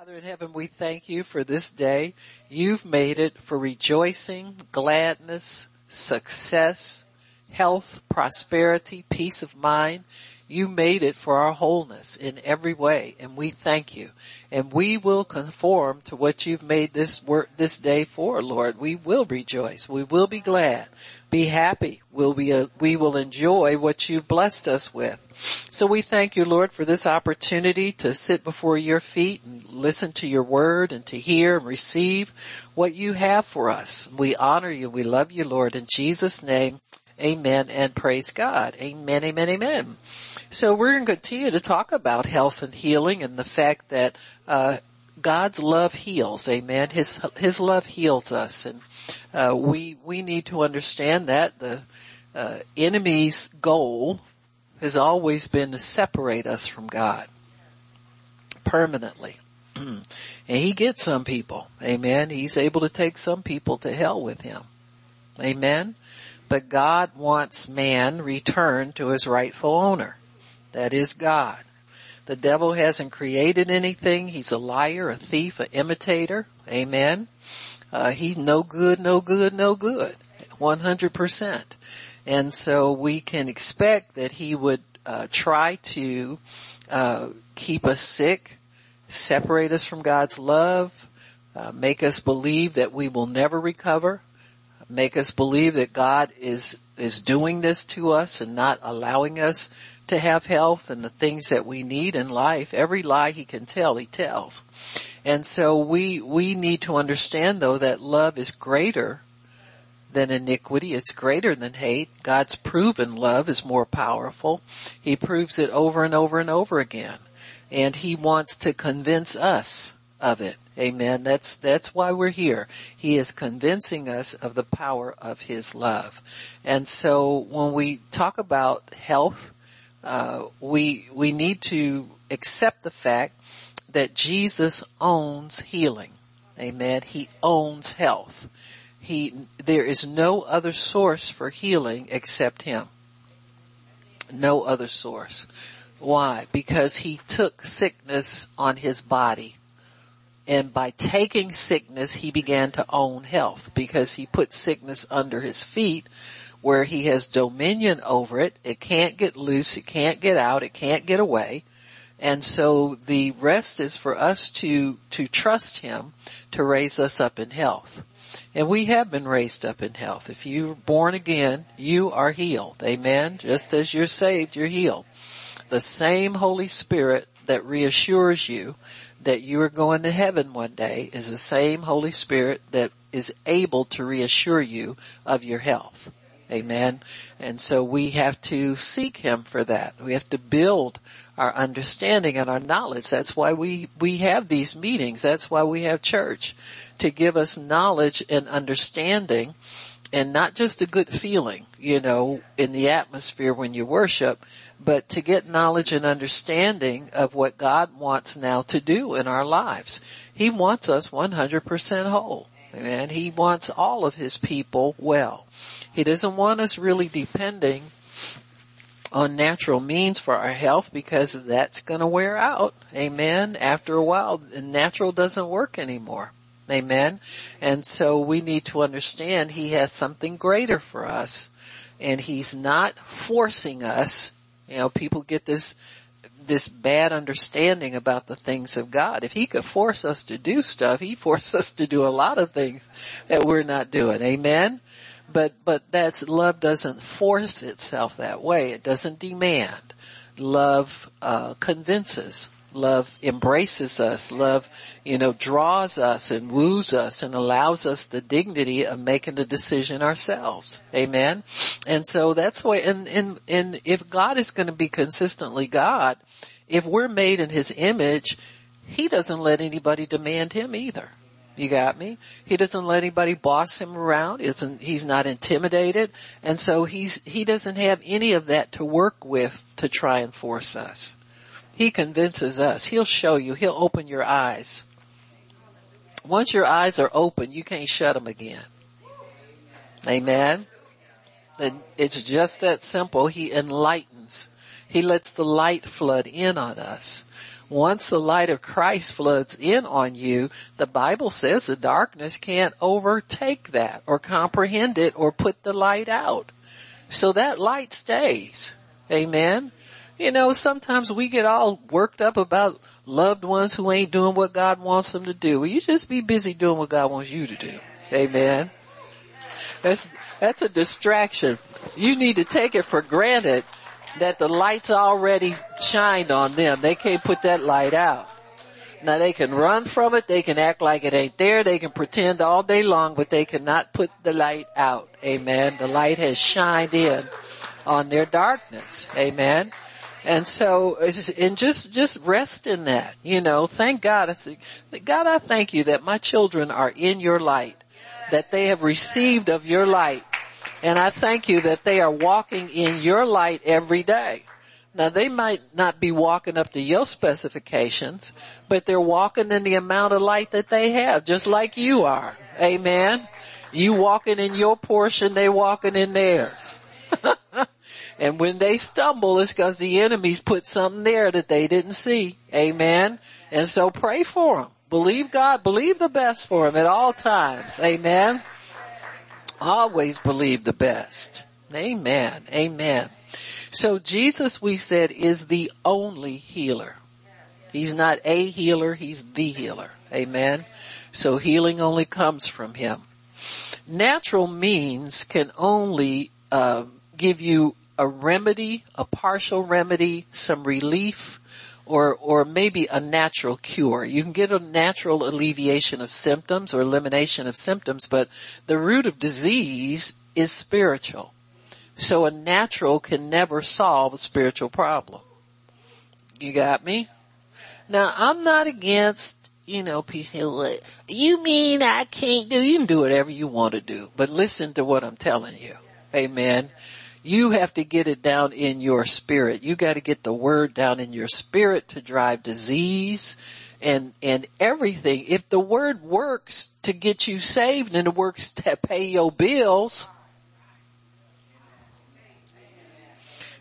Father in heaven, we thank you for this day. You've made it for rejoicing, gladness, success, health, prosperity, peace of mind. You made it for our wholeness in every way and we thank you. And we will conform to what you've made this work, this day for, Lord. We will rejoice. We will be glad. Be happy. We'll be, a, we will enjoy what you've blessed us with. So we thank you, Lord, for this opportunity to sit before your feet and listen to your word and to hear and receive what you have for us. We honor you. We love you, Lord. In Jesus name, amen and praise God. Amen, amen, amen. So we're going to continue to talk about health and healing and the fact that, uh, God's love heals. Amen. His, His love heals us and, uh, we, we need to understand that the, uh, enemy's goal has always been to separate us from God permanently. and he gets some people. Amen. He's able to take some people to hell with him. Amen. But God wants man returned to his rightful owner. That is God. The devil hasn't created anything. He's a liar, a thief, an imitator. Amen. Uh, he's no good, no good, no good. 100%. And so we can expect that he would uh, try to uh, keep us sick, separate us from God's love, uh, make us believe that we will never recover, make us believe that God is is doing this to us and not allowing us to have health and the things that we need in life. Every lie he can tell, he tells. And so we, we need to understand though that love is greater than iniquity. It's greater than hate. God's proven love is more powerful. He proves it over and over and over again. And he wants to convince us of it. Amen. That's, that's why we're here. He is convincing us of the power of his love. And so when we talk about health uh, we we need to accept the fact that Jesus owns healing. Amen. He owns health. He there is no other source for healing except him. No other source. Why? Because he took sickness on his body. And by taking sickness, he began to own health because he put sickness under his feet where he has dominion over it. It can't get loose. It can't get out. It can't get away. And so the rest is for us to, to trust him to raise us up in health. And we have been raised up in health. If you're born again, you are healed. Amen. Just as you're saved, you're healed. The same Holy Spirit that reassures you that you are going to heaven one day is the same Holy Spirit that is able to reassure you of your health. Amen. And so we have to seek Him for that. We have to build our understanding and our knowledge. That's why we, we have these meetings. That's why we have church to give us knowledge and understanding and not just a good feeling, you know, in the atmosphere when you worship, but to get knowledge and understanding of what God wants now to do in our lives. He wants us 100% whole. Amen. He wants all of His people well. He doesn't want us really depending on natural means for our health because that's going to wear out. Amen. After a while, natural doesn't work anymore. Amen. And so we need to understand he has something greater for us and he's not forcing us. You know, people get this, this bad understanding about the things of God. If he could force us to do stuff, he forced us to do a lot of things that we're not doing. Amen but, but that's, love doesn't force itself that way. It doesn't demand. Love, uh, convinces. Love embraces us. Love, you know, draws us and woos us and allows us the dignity of making the decision ourselves. Amen. And so that's why, and, and, and if God is going to be consistently God, if we're made in His image, He doesn't let anybody demand Him either. You got me? He doesn't let anybody boss him around. Isn't, he's not intimidated. And so he's, he doesn't have any of that to work with to try and force us. He convinces us. He'll show you. He'll open your eyes. Once your eyes are open, you can't shut them again. Amen. It's just that simple. He enlightens. He lets the light flood in on us once the light of Christ floods in on you, the Bible says the darkness can't overtake that or comprehend it or put the light out. So that light stays. Amen. You know, sometimes we get all worked up about loved ones who ain't doing what God wants them to do. Well, you just be busy doing what God wants you to do. Amen. That's, that's a distraction. You need to take it for granted that the light's already shined on them. They can't put that light out. Now they can run from it, they can act like it ain't there, they can pretend all day long, but they cannot put the light out. Amen. The light has shined in on their darkness. Amen. And so, and just, just rest in that, you know, thank God. I say, God, I thank you that my children are in your light, that they have received of your light. And I thank you that they are walking in your light every day. Now they might not be walking up to your specifications, but they're walking in the amount of light that they have, just like you are. Amen. You walking in your portion, they walking in theirs. and when they stumble, it's because the enemies put something there that they didn't see. Amen. And so pray for them. Believe God, believe the best for them at all times. Amen. Always believe the best. Amen. Amen. So Jesus, we said, is the only healer. He's not a healer, he's the healer. Amen. So healing only comes from him. Natural means can only uh, give you a remedy, a partial remedy, some relief, or, or maybe a natural cure. You can get a natural alleviation of symptoms or elimination of symptoms, but the root of disease is spiritual. So a natural can never solve a spiritual problem. You got me? Now I'm not against, you know, people, you mean I can't do, you can do whatever you want to do, but listen to what I'm telling you. Amen. You have to get it down in your spirit. You got to get the word down in your spirit to drive disease and, and everything. If the word works to get you saved and it works to pay your bills,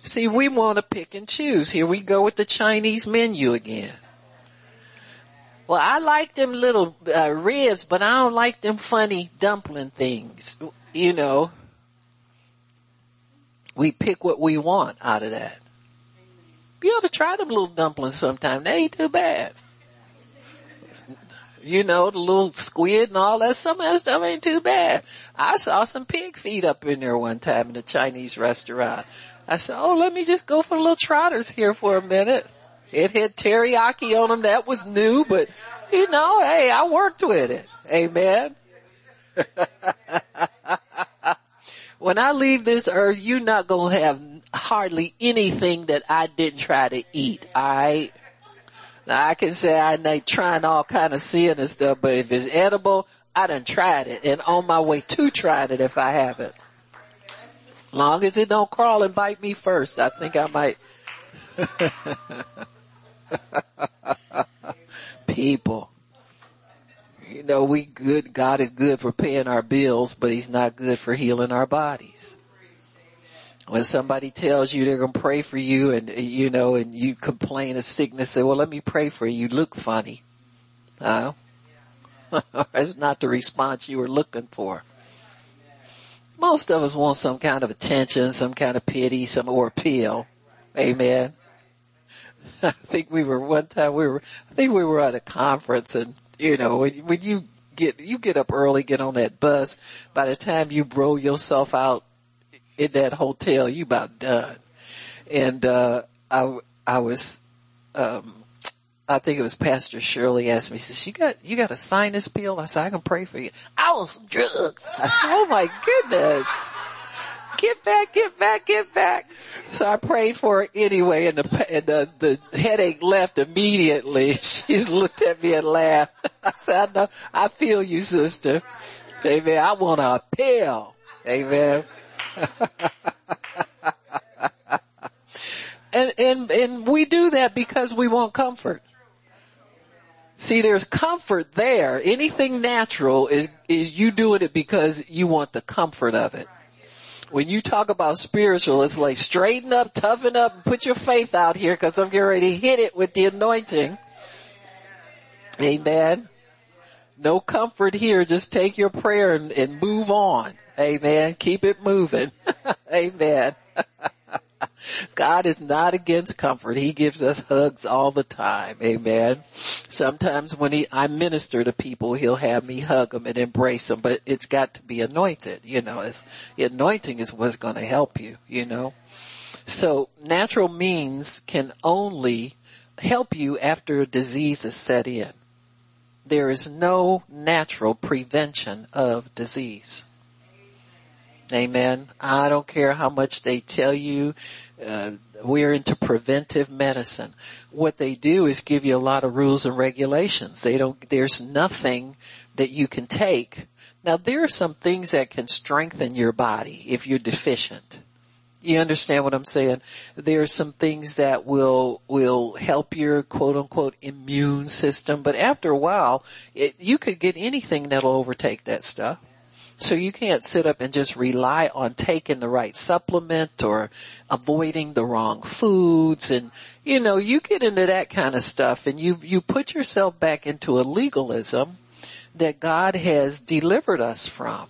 See, we want to pick and choose. Here we go with the Chinese menu again. Well, I like them little uh, ribs, but I don't like them funny dumpling things. You know, we pick what we want out of that. You ought to try them little dumplings sometime. They ain't too bad. You know, the little squid and all that, some of that stuff ain't too bad. I saw some pig feet up in there one time in a Chinese restaurant. I said, oh, let me just go for the little trotters here for a minute. It had teriyaki on them. That was new, but you know, hey, I worked with it. Amen. when I leave this earth, you're not going to have hardly anything that I didn't try to eat. Alright. Now I can say I ain't trying all kind of sin and stuff, but if it's edible, I done tried it and on my way to trying it if I haven't. Long as it don't crawl and bite me first, I think I might. People. Know, we good, God is good for paying our bills, but He's not good for healing our bodies. When somebody tells you they're gonna pray for you and, you know, and you complain of sickness, say, well let me pray for you, you look funny. Uh, that's not the response you were looking for most of us want some kind of attention, some kind of pity, some or appeal. Amen. I think we were one time we were, I think we were at a conference and you know, when, you get, you get up early, get on that bus, by the time you roll yourself out in that hotel, you about done. And, uh, I, I was, um, I think it was Pastor Shirley asked me, she says, you got, you got a sinus pill? I said, I can pray for you. I was drugs. I said, oh my goodness. Get back, get back, get back. So I prayed for her anyway and the, and the, the headache left immediately. She looked at me and laughed. I said, I know, I feel you sister. Amen. I want a pill. Amen. and, and, and we do that because we want comfort. See, there's comfort there. Anything natural is, is you doing it because you want the comfort of it. When you talk about spiritual, it's like straighten up, toughen up, put your faith out here because I'm getting ready to hit it with the anointing. Amen. No comfort here. Just take your prayer and, and move on. Amen. Keep it moving. Amen. God is not against comfort. He gives us hugs all the time. Amen. Sometimes when he, I minister to people, he'll have me hug them and embrace them, but it's got to be anointed. You know, it's, anointing is what's going to help you, you know. So natural means can only help you after a disease is set in. There is no natural prevention of disease. Amen. I don't care how much they tell you. Uh, we're into preventive medicine. What they do is give you a lot of rules and regulations. They don't, there's nothing that you can take. Now there are some things that can strengthen your body if you're deficient. You understand what I'm saying? There are some things that will, will help your quote unquote immune system, but after a while, it, you could get anything that'll overtake that stuff. So you can't sit up and just rely on taking the right supplement or avoiding the wrong foods and, you know, you get into that kind of stuff and you, you put yourself back into a legalism that God has delivered us from.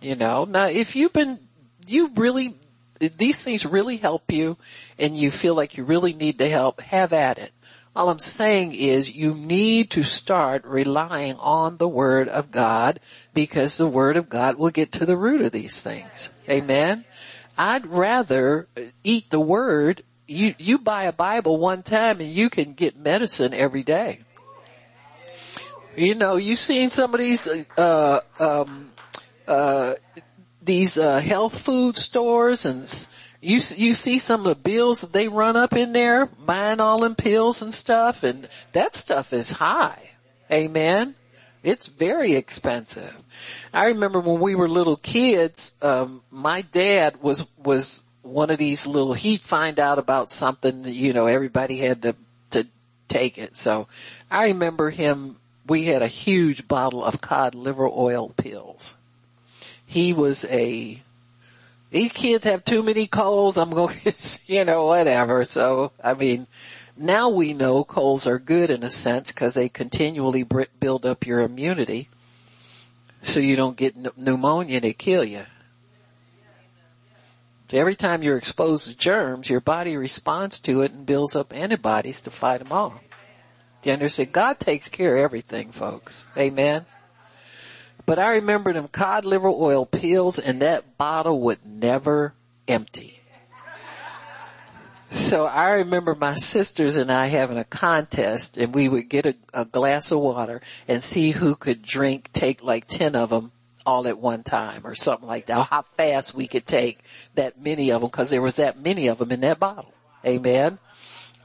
You know, now if you've been, you really, these things really help you and you feel like you really need the help, have at it. All I'm saying is you need to start relying on the Word of God because the Word of God will get to the root of these things. Amen. I'd rather eat the Word. You, you buy a Bible one time and you can get medicine every day. You know, you've seen some of these, uh, um, uh, these, uh, health food stores and you, you see some of the bills that they run up in there, buying all them pills and stuff, and that stuff is high. Amen. It's very expensive. I remember when we were little kids, um, my dad was, was one of these little, he'd find out about something, you know, everybody had to, to take it. So I remember him, we had a huge bottle of cod liver oil pills. He was a these kids have too many colds. I'm going, you know, whatever. So, I mean, now we know colds are good in a sense because they continually build up your immunity so you don't get pneumonia they kill you. So Every time you're exposed to germs, your body responds to it and builds up antibodies to fight them off. Do you understand? God takes care of everything, folks. Amen. But I remember them cod liver oil pills and that bottle would never empty. So I remember my sisters and I having a contest and we would get a, a, glass of water and see who could drink, take like 10 of them all at one time or something like that. How fast we could take that many of them because there was that many of them in that bottle. Amen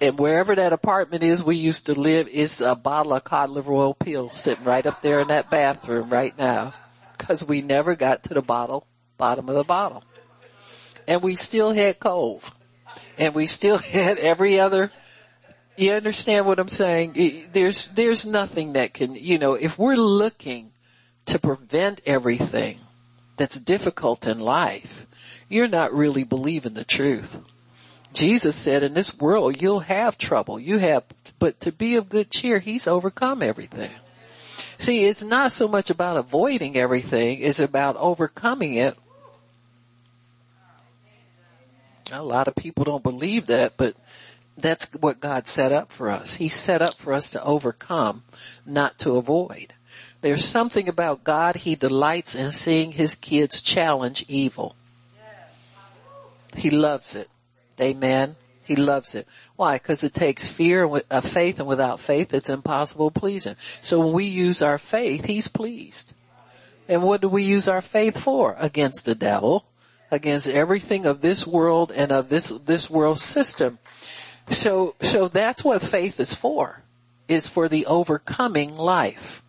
and wherever that apartment is we used to live is a bottle of cod liver oil pills sitting right up there in that bathroom right now. Cause we never got to the bottle, bottom of the bottle. And we still had colds. And we still had every other, you understand what I'm saying? There's, there's nothing that can, you know, if we're looking to prevent everything that's difficult in life, you're not really believing the truth. Jesus said in this world you'll have trouble. You have, but to be of good cheer, he's overcome everything. See, it's not so much about avoiding everything, it's about overcoming it. A lot of people don't believe that, but that's what God set up for us. He set up for us to overcome, not to avoid. There's something about God, He delights in seeing His kids challenge evil. He loves it. Amen. He loves it. Why? Because it takes fear of uh, faith and without faith it's impossible to please Him. So when we use our faith, He's pleased. And what do we use our faith for? Against the devil, against everything of this world and of this, this world system. So, so that's what faith is for, is for the overcoming life.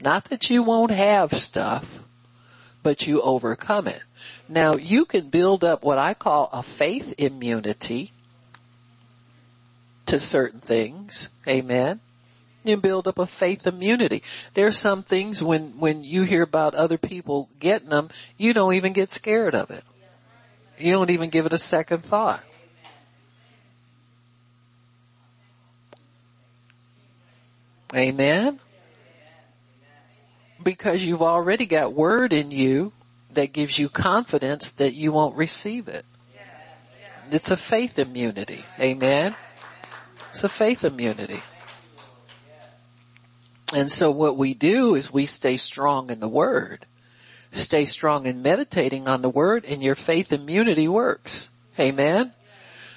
Not that you won't have stuff, but you overcome it. Now you can build up what I call a faith immunity to certain things. Amen. You build up a faith immunity. There are some things when, when you hear about other people getting them, you don't even get scared of it. You don't even give it a second thought. Amen. Because you've already got word in you that gives you confidence that you won't receive it. It's a faith immunity. Amen. It's a faith immunity. And so what we do is we stay strong in the word. Stay strong in meditating on the word and your faith immunity works. Amen.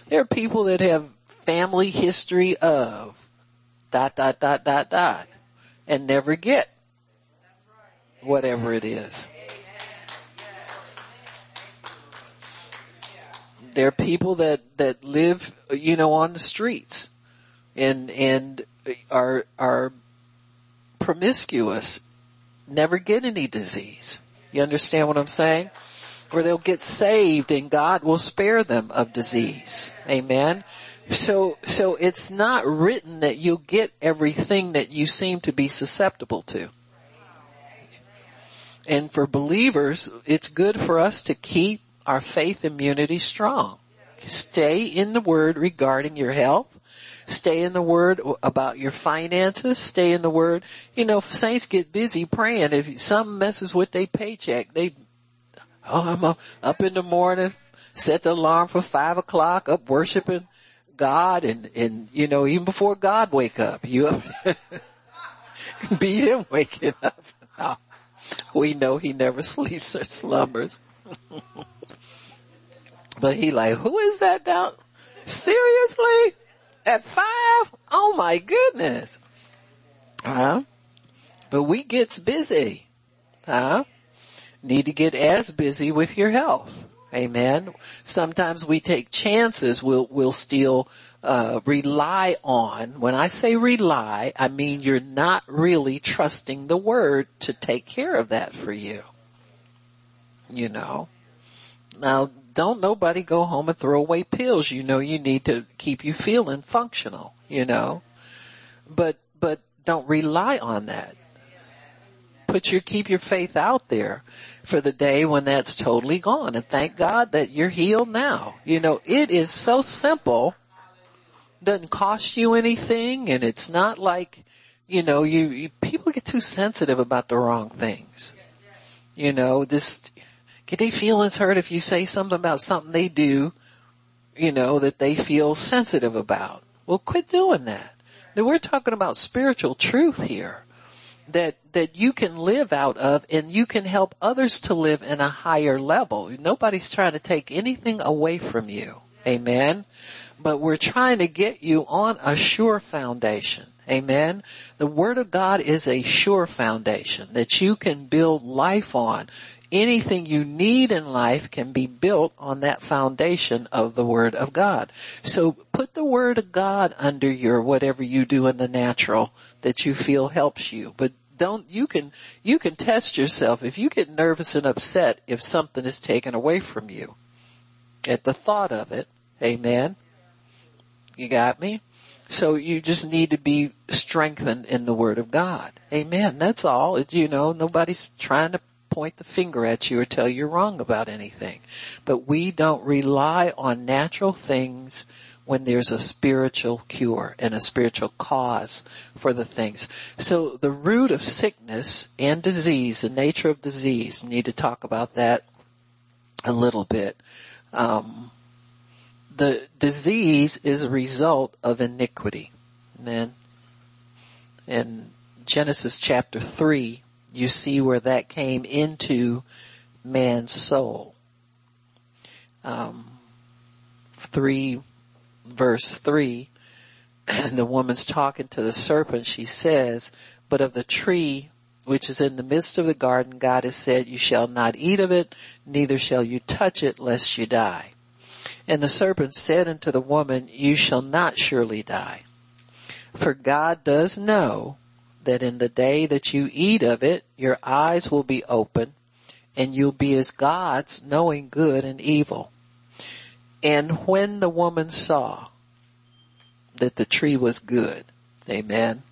There are people that have family history of dot, dot, dot, dot, dot and never get whatever it is. There are people that, that live, you know, on the streets and, and are, are promiscuous, never get any disease. You understand what I'm saying? Or they'll get saved and God will spare them of disease. Amen. So, so it's not written that you'll get everything that you seem to be susceptible to. And for believers, it's good for us to keep our faith immunity strong. Stay in the word regarding your health. Stay in the word about your finances. Stay in the word. You know, saints get busy praying. If something messes with their paycheck, they, oh, I'm up in the morning, set the alarm for five o'clock, up worshiping God and, and, you know, even before God wake up, you up, be him waking up. We know he never sleeps or slumbers. But he like, who is that down? Seriously? At five? Oh my goodness. Huh? But we gets busy. Huh? Need to get as busy with your health. Amen. Sometimes we take chances. We'll, we'll still, uh, rely on. When I say rely, I mean you're not really trusting the word to take care of that for you. You know. Now, don't nobody go home and throw away pills. You know you need to keep you feeling functional, you know. But, but don't rely on that. Put your, keep your faith out there for the day when that's totally gone and thank God that you're healed now. You know, it is so simple. Doesn't cost you anything and it's not like, you know, you, you people get too sensitive about the wrong things. You know, just, Get their feelings hurt if you say something about something they do, you know, that they feel sensitive about. Well, quit doing that. Now we're talking about spiritual truth here that, that you can live out of and you can help others to live in a higher level. Nobody's trying to take anything away from you. Amen. But we're trying to get you on a sure foundation. Amen. The Word of God is a sure foundation that you can build life on anything you need in life can be built on that foundation of the Word of God. So put the Word of God under your whatever you do in the natural that you feel helps you. But don't, you can, you can test yourself if you get nervous and upset if something is taken away from you. At the thought of it, amen. You got me? So you just need to be strengthened in the Word of God. Amen. That's all. You know, nobody's trying to point the finger at you or tell you're wrong about anything. But we don't rely on natural things when there's a spiritual cure and a spiritual cause for the things. So the root of sickness and disease, the nature of disease, need to talk about that a little bit. Um, the disease is a result of iniquity. And then in Genesis chapter 3, you see where that came into man's soul. Um, three, verse three, and the woman's talking to the serpent. She says, but of the tree which is in the midst of the garden, God has said, you shall not eat of it, neither shall you touch it, lest you die. And the serpent said unto the woman, you shall not surely die. For God does know that in the day that you eat of it, your eyes will be open and you'll be as gods knowing good and evil. And when the woman saw that the tree was good, amen.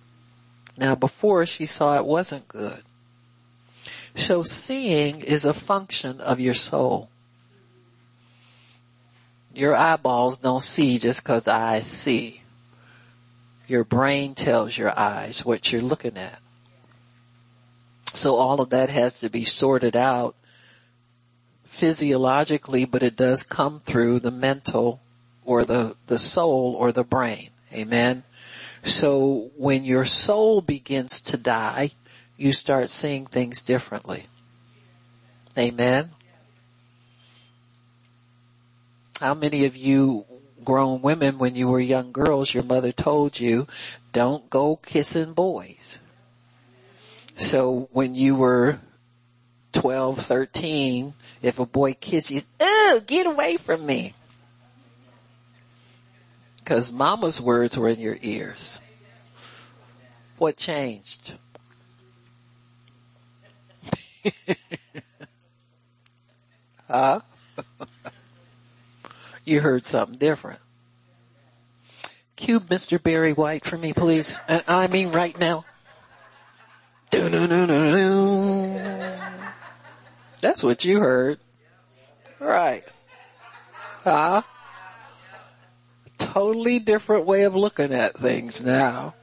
Now before she saw it wasn't good. So seeing is a function of your soul. Your eyeballs don't see just cause eyes see. Your brain tells your eyes what you're looking at. So all of that has to be sorted out physiologically, but it does come through the mental or the, the soul or the brain. Amen. So when your soul begins to die, you start seeing things differently. Amen. How many of you grown women when you were young girls, your mother told you, don't go kissing boys. So when you were 12, 13, if a boy kisses you, oh, get away from me. Cause mama's words were in your ears. What changed? huh? You heard something different. Cue Mr. Barry White for me, please. And I mean right now. That's what you heard. Right. Huh? Totally different way of looking at things now.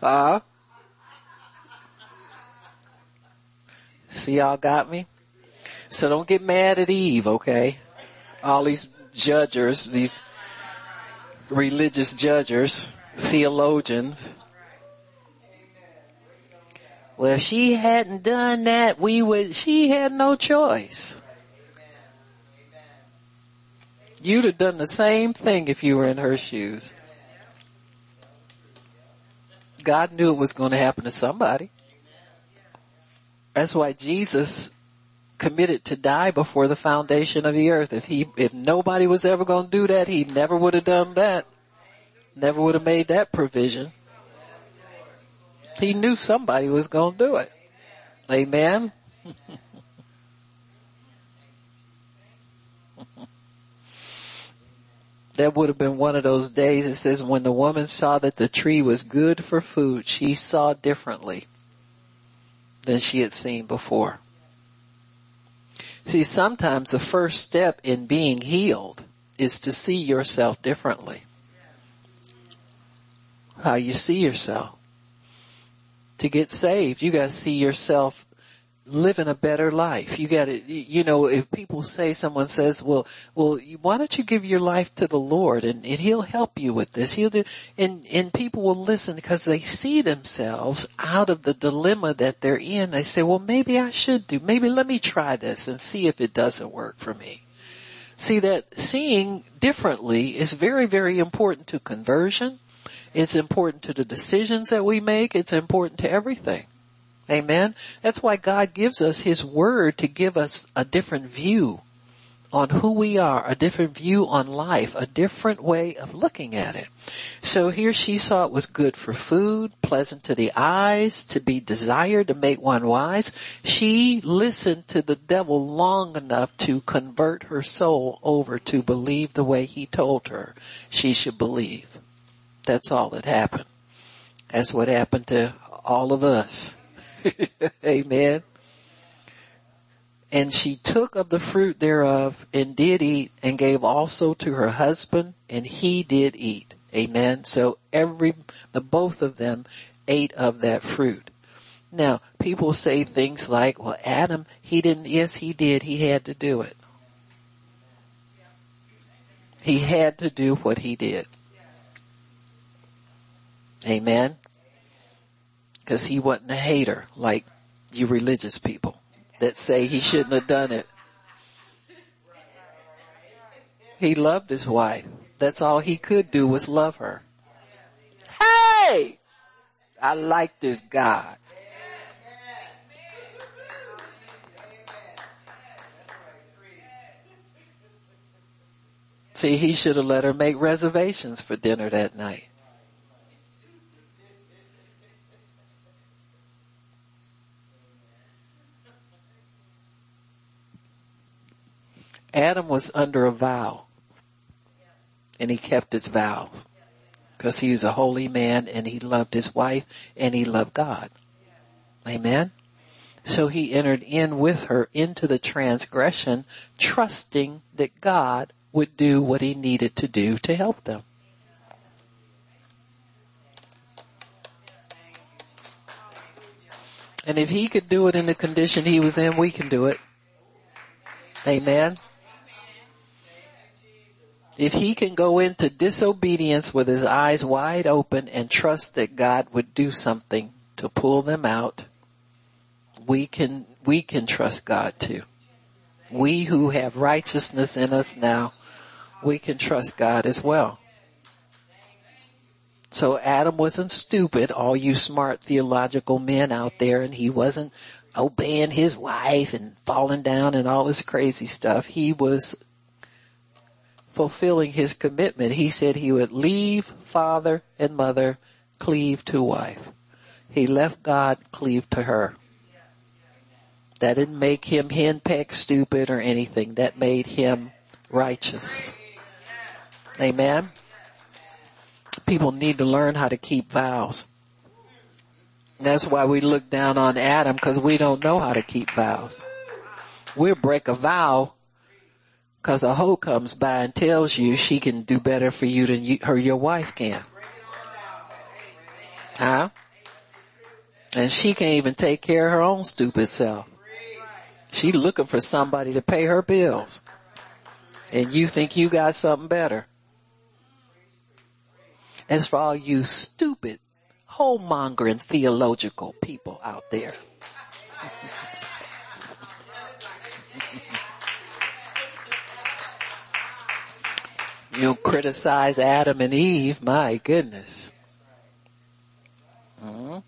Huh? See y'all got me? So don't get mad at Eve, okay? All these judgers, these religious judgers, theologians. Well, if she hadn't done that, we would, she had no choice. You'd have done the same thing if you were in her shoes. God knew it was going to happen to somebody. That's why Jesus committed to die before the foundation of the earth. If he, if nobody was ever going to do that, he never would have done that. Never would have made that provision. He knew somebody was going to do it. Amen. that would have been one of those days. It says when the woman saw that the tree was good for food, she saw differently than she had seen before. See, sometimes the first step in being healed is to see yourself differently. How you see yourself. To get saved, you gotta see yourself living a better life. You gotta, you know, if people say, someone says, well, well, why don't you give your life to the Lord and, and He'll help you with this. He'll do, and, and people will listen because they see themselves out of the dilemma that they're in. They say, well, maybe I should do, maybe let me try this and see if it doesn't work for me. See that seeing differently is very, very important to conversion. It's important to the decisions that we make. It's important to everything. Amen. That's why God gives us His Word to give us a different view on who we are, a different view on life, a different way of looking at it. So here she saw it was good for food, pleasant to the eyes, to be desired, to make one wise. She listened to the devil long enough to convert her soul over to believe the way he told her she should believe. That's all that happened. That's what happened to all of us. Amen. And she took of the fruit thereof and did eat and gave also to her husband and he did eat. Amen. So every, the both of them ate of that fruit. Now, people say things like, well, Adam, he didn't, yes, he did. He had to do it. He had to do what he did. Amen because he wasn't a hater like you religious people that say he shouldn't have done it. He loved his wife. That's all he could do was love her. Hey! I like this God. See, he should have let her make reservations for dinner that night. Adam was under a vow and he kept his vow because he was a holy man and he loved his wife and he loved God. Amen. So he entered in with her into the transgression, trusting that God would do what he needed to do to help them. And if he could do it in the condition he was in, we can do it. Amen. If he can go into disobedience with his eyes wide open and trust that God would do something to pull them out, we can, we can trust God too. We who have righteousness in us now, we can trust God as well. So Adam wasn't stupid, all you smart theological men out there, and he wasn't obeying his wife and falling down and all this crazy stuff. He was fulfilling his commitment. He said he would leave father and mother, cleave to wife. He left God, cleave to her. That didn't make him henpeck stupid or anything. That made him righteous. Amen. People need to learn how to keep vows. That's why we look down on Adam because we don't know how to keep vows. We'll break a vow Cause a hoe comes by and tells you she can do better for you than you, her, your wife can. Huh? And she can't even take care of her own stupid self. She looking for somebody to pay her bills. And you think you got something better. As for all you stupid, homongering theological people out there. You'll criticize Adam and Eve. My goodness. Uh-huh.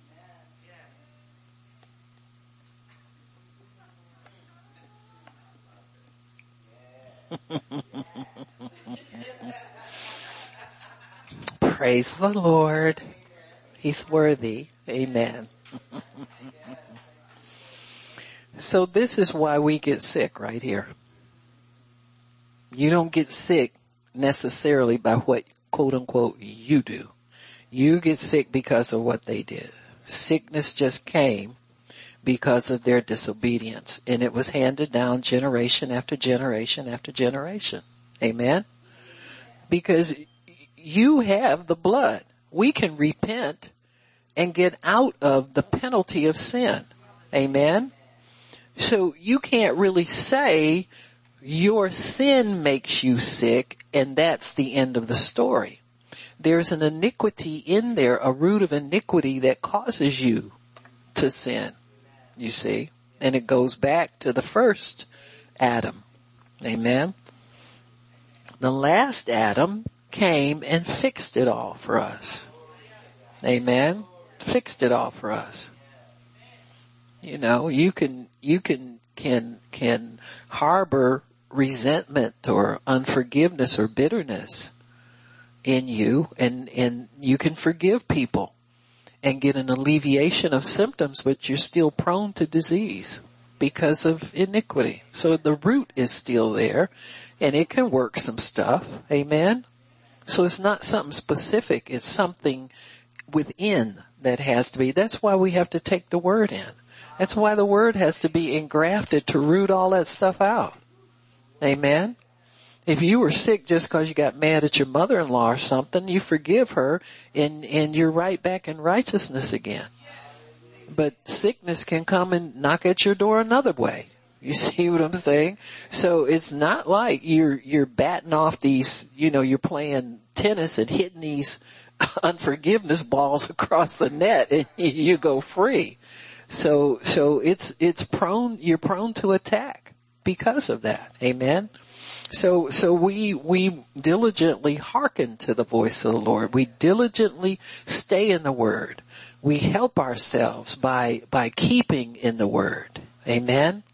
Praise the Lord. He's worthy. Amen. so this is why we get sick right here. You don't get sick necessarily by what quote unquote you do. You get sick because of what they did. Sickness just came because of their disobedience and it was handed down generation after generation after generation. Amen. Because you have the blood. We can repent and get out of the penalty of sin. Amen. So you can't really say your sin makes you sick and that's the end of the story. There's an iniquity in there, a root of iniquity that causes you to sin, you see, and it goes back to the first Adam. Amen. The last Adam came and fixed it all for us. Amen. Fixed it all for us. You know, you can, you can, can, can harbor resentment or unforgiveness or bitterness in you and, and you can forgive people and get an alleviation of symptoms, but you're still prone to disease because of iniquity. So the root is still there and it can work some stuff. Amen. So it's not something specific. It's something within that has to be. That's why we have to take the word in. That's why the word has to be engrafted to root all that stuff out. Amen. If you were sick just because you got mad at your mother-in-law or something, you forgive her and, and you're right back in righteousness again. But sickness can come and knock at your door another way. You see what I'm saying? So it's not like you're, you're batting off these, you know, you're playing tennis and hitting these unforgiveness balls across the net and you go free. So, so it's, it's prone, you're prone to attack because of that. Amen. So, so we, we diligently hearken to the voice of the Lord. We diligently stay in the word. We help ourselves by, by keeping in the word. Amen.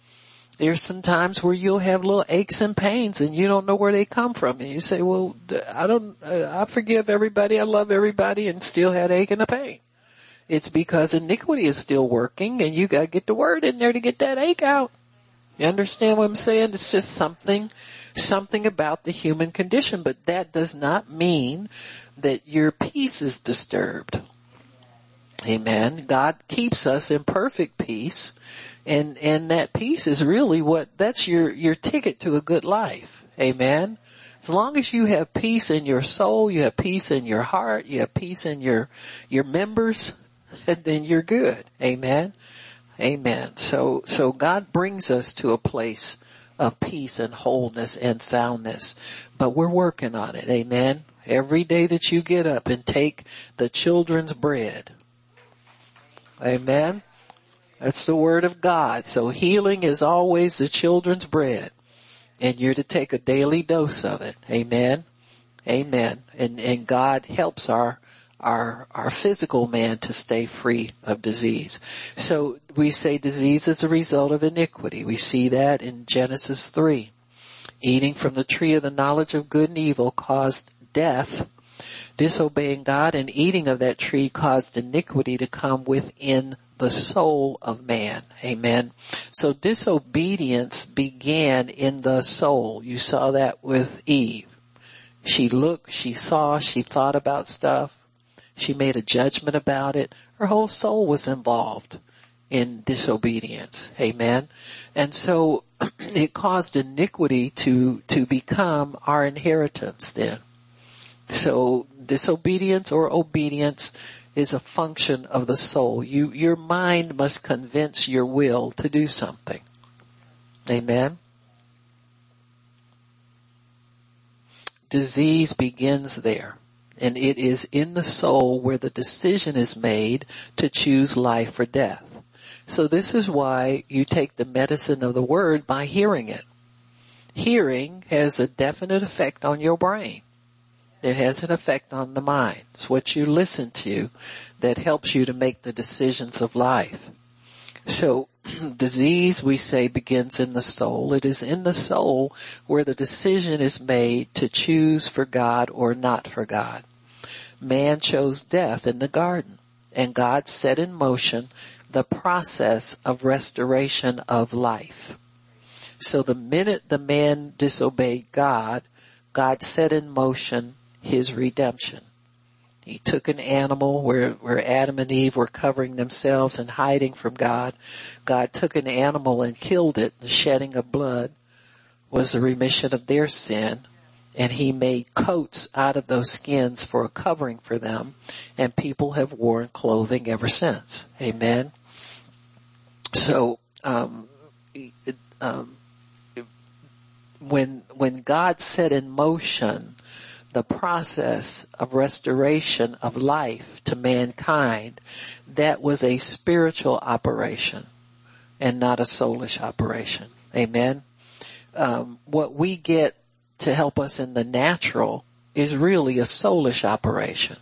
There's some times where you'll have little aches and pains and you don't know where they come from. And you say, well, I don't, uh, I forgive everybody. I love everybody and still had ache and a pain. It's because iniquity is still working and you gotta get the word in there to get that ache out. You understand what I'm saying? It's just something, something about the human condition, but that does not mean that your peace is disturbed. Amen. God keeps us in perfect peace and, and that peace is really what, that's your, your ticket to a good life. Amen. As long as you have peace in your soul, you have peace in your heart, you have peace in your, your members, then you're good. Amen. Amen. So, so God brings us to a place of peace and wholeness and soundness, but we're working on it. Amen. Every day that you get up and take the children's bread. Amen. That's the word of God. So healing is always the children's bread. And you're to take a daily dose of it. Amen. Amen. And, and God helps our, our, our physical man to stay free of disease. So we say disease is a result of iniquity. We see that in Genesis 3. Eating from the tree of the knowledge of good and evil caused death. Disobeying God and eating of that tree caused iniquity to come within the soul of man. Amen. So disobedience began in the soul. You saw that with Eve. She looked, she saw, she thought about stuff. She made a judgment about it. Her whole soul was involved in disobedience. Amen. And so it caused iniquity to, to become our inheritance then. So disobedience or obedience is a function of the soul. You, your mind must convince your will to do something. Amen. Disease begins there. And it is in the soul where the decision is made to choose life or death. So this is why you take the medicine of the word by hearing it. Hearing has a definite effect on your brain. It has an effect on the mind. It's what you listen to that helps you to make the decisions of life. So disease we say begins in the soul. It is in the soul where the decision is made to choose for God or not for God. Man chose death in the garden and God set in motion the process of restoration of life. So the minute the man disobeyed God, God set in motion his redemption. He took an animal where, where Adam and Eve were covering themselves and hiding from God. God took an animal and killed it. The shedding of blood was the remission of their sin. And he made coats out of those skins for a covering for them. And people have worn clothing ever since. Amen. So, um, um, when, when God set in motion the process of restoration of life to mankind, that was a spiritual operation and not a soulish operation. Amen. Um, what we get to help us in the natural is really a soulish operation.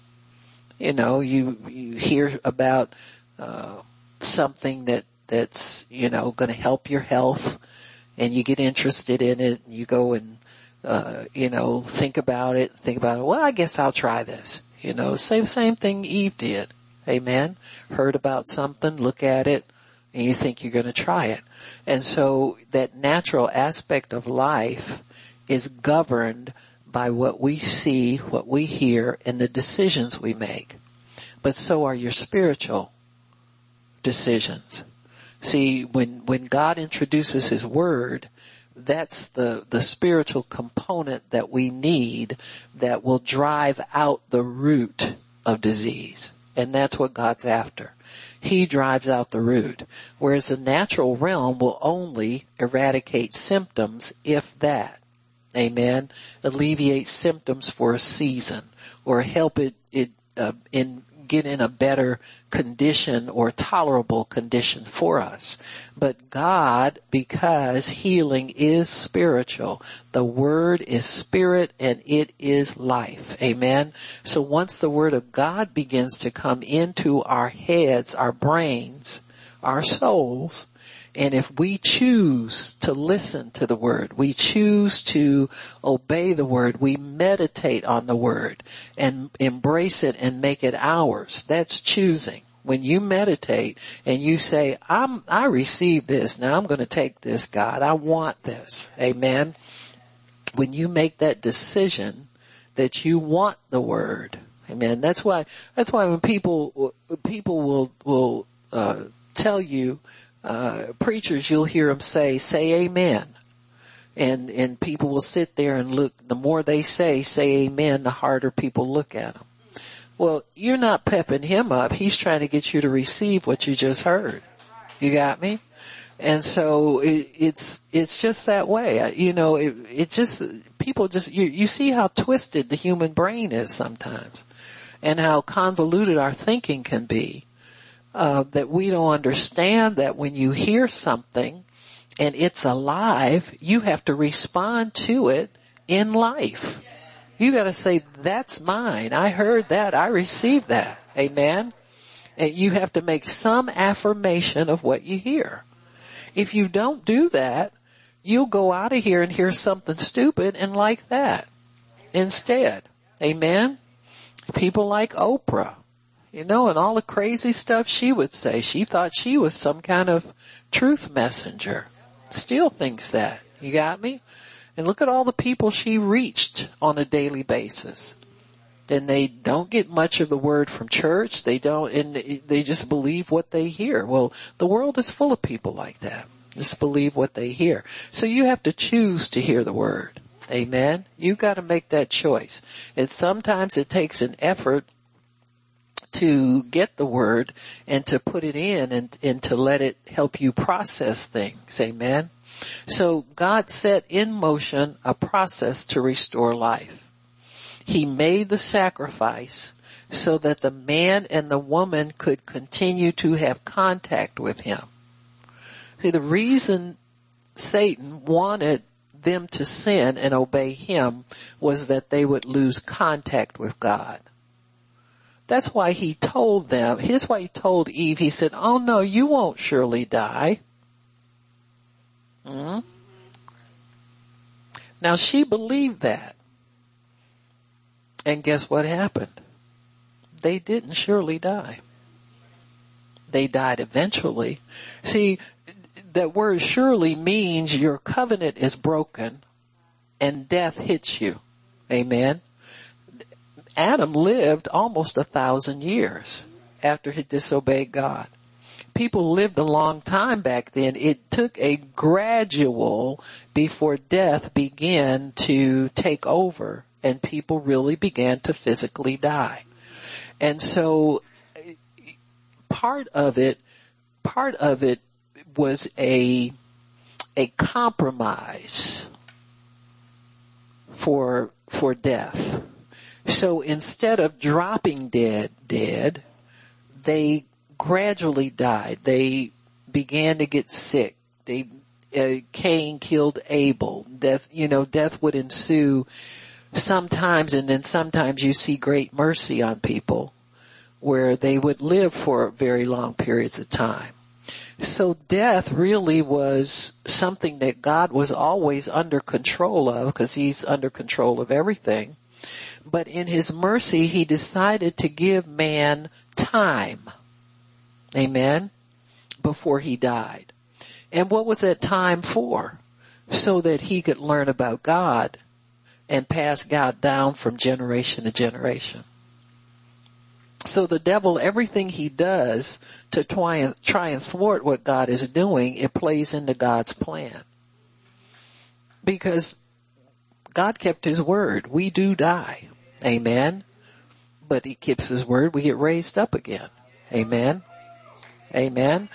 You know, you you hear about uh, something that that's you know going to help your health, and you get interested in it, and you go and uh, you know, think about it, think about it. Well, I guess I'll try this. You know, same same thing Eve did. Amen. Heard about something, look at it, and you think you're going to try it. And so that natural aspect of life is governed by what we see, what we hear, and the decisions we make. But so are your spiritual decisions. See, when, when God introduces His Word, that's the, the spiritual component that we need that will drive out the root of disease. And that's what God's after. He drives out the root. Whereas the natural realm will only eradicate symptoms if that. Amen. Alleviate symptoms for a season or help it, it uh, in get in a better condition or tolerable condition for us. But God, because healing is spiritual, the word is spirit and it is life. Amen. So once the word of God begins to come into our heads, our brains, our souls, and if we choose to listen to the word, we choose to obey the word, we meditate on the word and embrace it and make it ours. That's choosing. When you meditate and you say, I'm, I receive this. Now I'm going to take this, God. I want this. Amen. When you make that decision that you want the word, amen. That's why, that's why when people, people will, will, uh, tell you uh, preachers, you'll hear them say, say amen. And, and people will sit there and look, the more they say, say amen, the harder people look at them. Well, you're not pepping him up. He's trying to get you to receive what you just heard. You got me? And so it, it's, it's just that way. You know, it, it just, people just, you, you see how twisted the human brain is sometimes and how convoluted our thinking can be. Uh, that we don't understand that when you hear something and it's alive, you have to respond to it in life. You gotta say, that's mine. I heard that. I received that. Amen. And you have to make some affirmation of what you hear. If you don't do that, you'll go out of here and hear something stupid and like that instead. Amen. People like Oprah, you know, and all the crazy stuff she would say. She thought she was some kind of truth messenger. Still thinks that. You got me? And look at all the people she reached on a daily basis. And they don't get much of the word from church. They don't, and they just believe what they hear. Well, the world is full of people like that. Just believe what they hear. So you have to choose to hear the word. Amen. You gotta make that choice. And sometimes it takes an effort to get the word and to put it in and, and to let it help you process things. Amen. So God set in motion a process to restore life. He made the sacrifice so that the man and the woman could continue to have contact with him. See, the reason Satan wanted them to sin and obey him was that they would lose contact with God. That's why he told them, here's why he told Eve, he said, oh no, you won't surely die. hmm Now she believed that. And guess what happened? They didn't surely die. They died eventually. See, that word surely means your covenant is broken and death hits you. Amen. Adam lived almost a thousand years after he disobeyed God. People lived a long time back then. It took a gradual before death began to take over and people really began to physically die. And so part of it, part of it was a, a compromise for, for death. So instead of dropping dead, dead, they gradually died. They began to get sick. They, uh, Cain killed Abel. Death, you know, death would ensue sometimes and then sometimes you see great mercy on people where they would live for very long periods of time. So death really was something that God was always under control of because he's under control of everything. But in his mercy, he decided to give man time. Amen. Before he died. And what was that time for? So that he could learn about God and pass God down from generation to generation. So the devil, everything he does to try and, try and thwart what God is doing, it plays into God's plan. Because God kept his word. We do die. Amen. But he keeps his word. We get raised up again. Amen. Amen.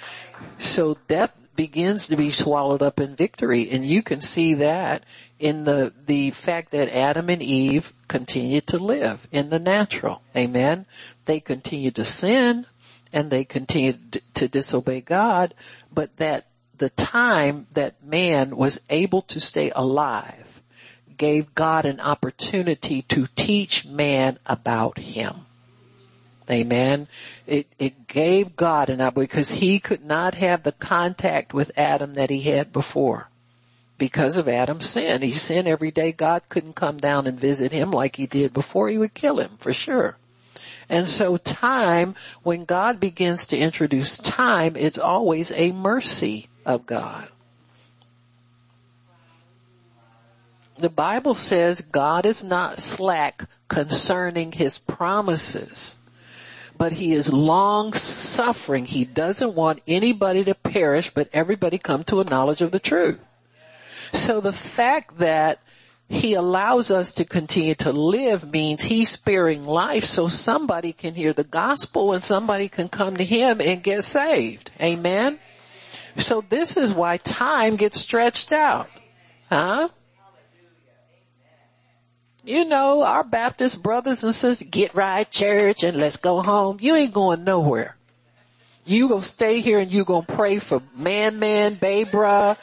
So death begins to be swallowed up in victory. And you can see that in the, the fact that Adam and Eve continued to live in the natural. Amen. They continued to sin and they continued to disobey God, but that the time that man was able to stay alive gave God an opportunity to teach man about him. Amen. It, it gave God an opportunity because he could not have the contact with Adam that he had before. Because of Adam's sin. He sinned every day. God couldn't come down and visit him like he did before. He would kill him for sure. And so time, when God begins to introduce time, it's always a mercy of God. The Bible says God is not slack concerning his promises but he is long suffering. He doesn't want anybody to perish, but everybody come to a knowledge of the truth. So the fact that he allows us to continue to live means he's sparing life so somebody can hear the gospel and somebody can come to him and get saved. Amen. So this is why time gets stretched out. Huh? You know, our Baptist brothers and sisters get right church and let's go home. You ain't going nowhere. You gonna stay here and you gonna pray for man, man, Babra.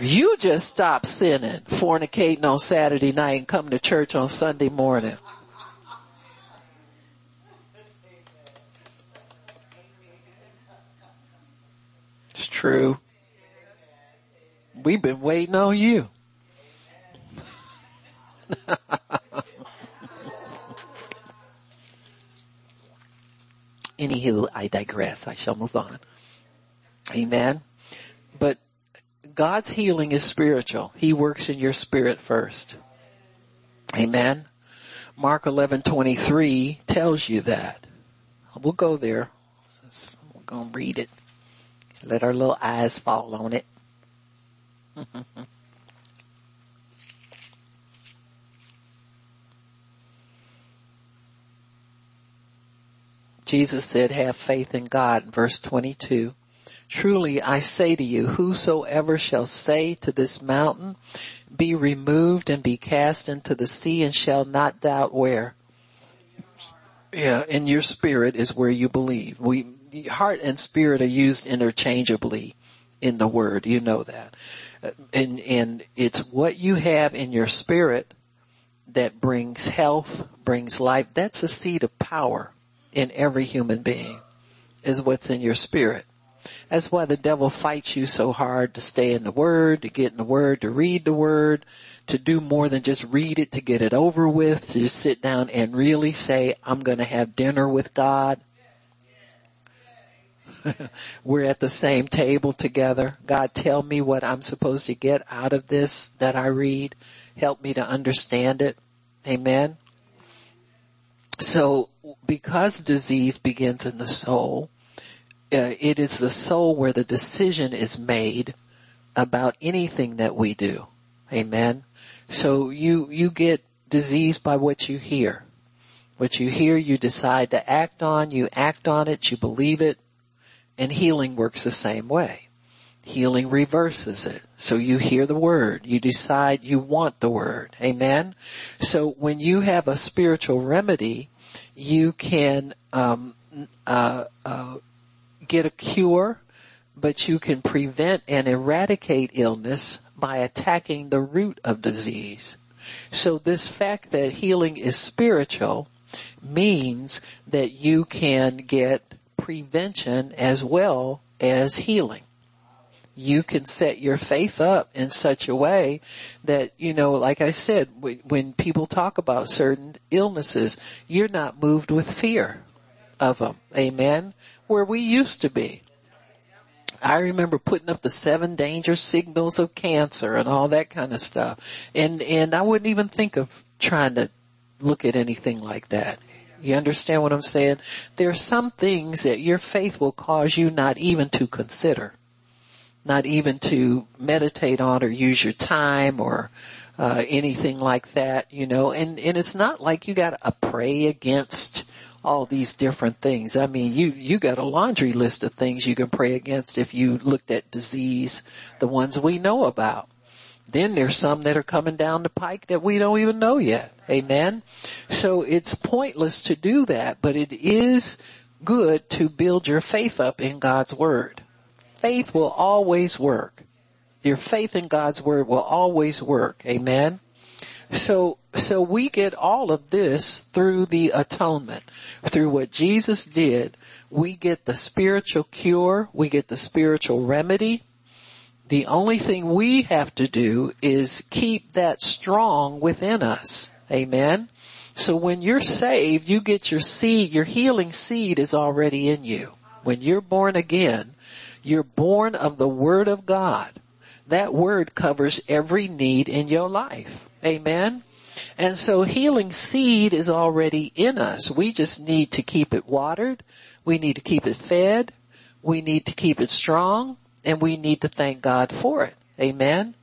You just stop sinning, fornicating on Saturday night and come to church on Sunday morning. It's true. We've been waiting on you. Anywho, I digress. I shall move on. Amen. But God's healing is spiritual. He works in your spirit first. Amen. Mark 11:23 tells you that. We'll go there. We're going to read it. Let our little eyes fall on it. Jesus said, have faith in God, verse 22. Truly I say to you, whosoever shall say to this mountain, be removed and be cast into the sea and shall not doubt where. Yeah, in your spirit is where you believe. We, heart and spirit are used interchangeably in the word. You know that. Uh, and, and it's what you have in your spirit that brings health, brings life. That's a seed of power in every human being is what's in your spirit. That's why the devil fights you so hard to stay in the word, to get in the word, to read the word, to do more than just read it, to get it over with, to just sit down and really say, I'm going to have dinner with God. We're at the same table together. God, tell me what I'm supposed to get out of this that I read. Help me to understand it. Amen. So because disease begins in the soul, uh, it is the soul where the decision is made about anything that we do. Amen. So you, you get disease by what you hear. What you hear, you decide to act on, you act on it, you believe it, and healing works the same way. Healing reverses it. So you hear the word, you decide you want the word. Amen. So when you have a spiritual remedy, you can um, uh, uh, get a cure, but you can prevent and eradicate illness by attacking the root of disease. So this fact that healing is spiritual means that you can get prevention as well as healing you can set your faith up in such a way that, you know, like I said, when people talk about certain illnesses, you're not moved with fear of them. Amen. Where we used to be. I remember putting up the seven danger signals of cancer and all that kind of stuff. And, and I wouldn't even think of trying to look at anything like that. You understand what I'm saying? There are some things that your faith will cause you not even to consider not even to meditate on or use your time or uh, anything like that, you know, and, and it's not like you got to pray against all these different things. I mean, you, you got a laundry list of things you can pray against if you looked at disease, the ones we know about. Then there's some that are coming down the pike that we don't even know yet. Amen. So it's pointless to do that, but it is good to build your faith up in God's word faith will always work. Your faith in God's word will always work. Amen. So, so we get all of this through the atonement, through what Jesus did. We get the spiritual cure. We get the spiritual remedy. The only thing we have to do is keep that strong within us. Amen. So when you're saved, you get your seed, your healing seed is already in you. When you're born again, you're born of the Word of God. That Word covers every need in your life. Amen. And so healing seed is already in us. We just need to keep it watered. We need to keep it fed. We need to keep it strong and we need to thank God for it. Amen.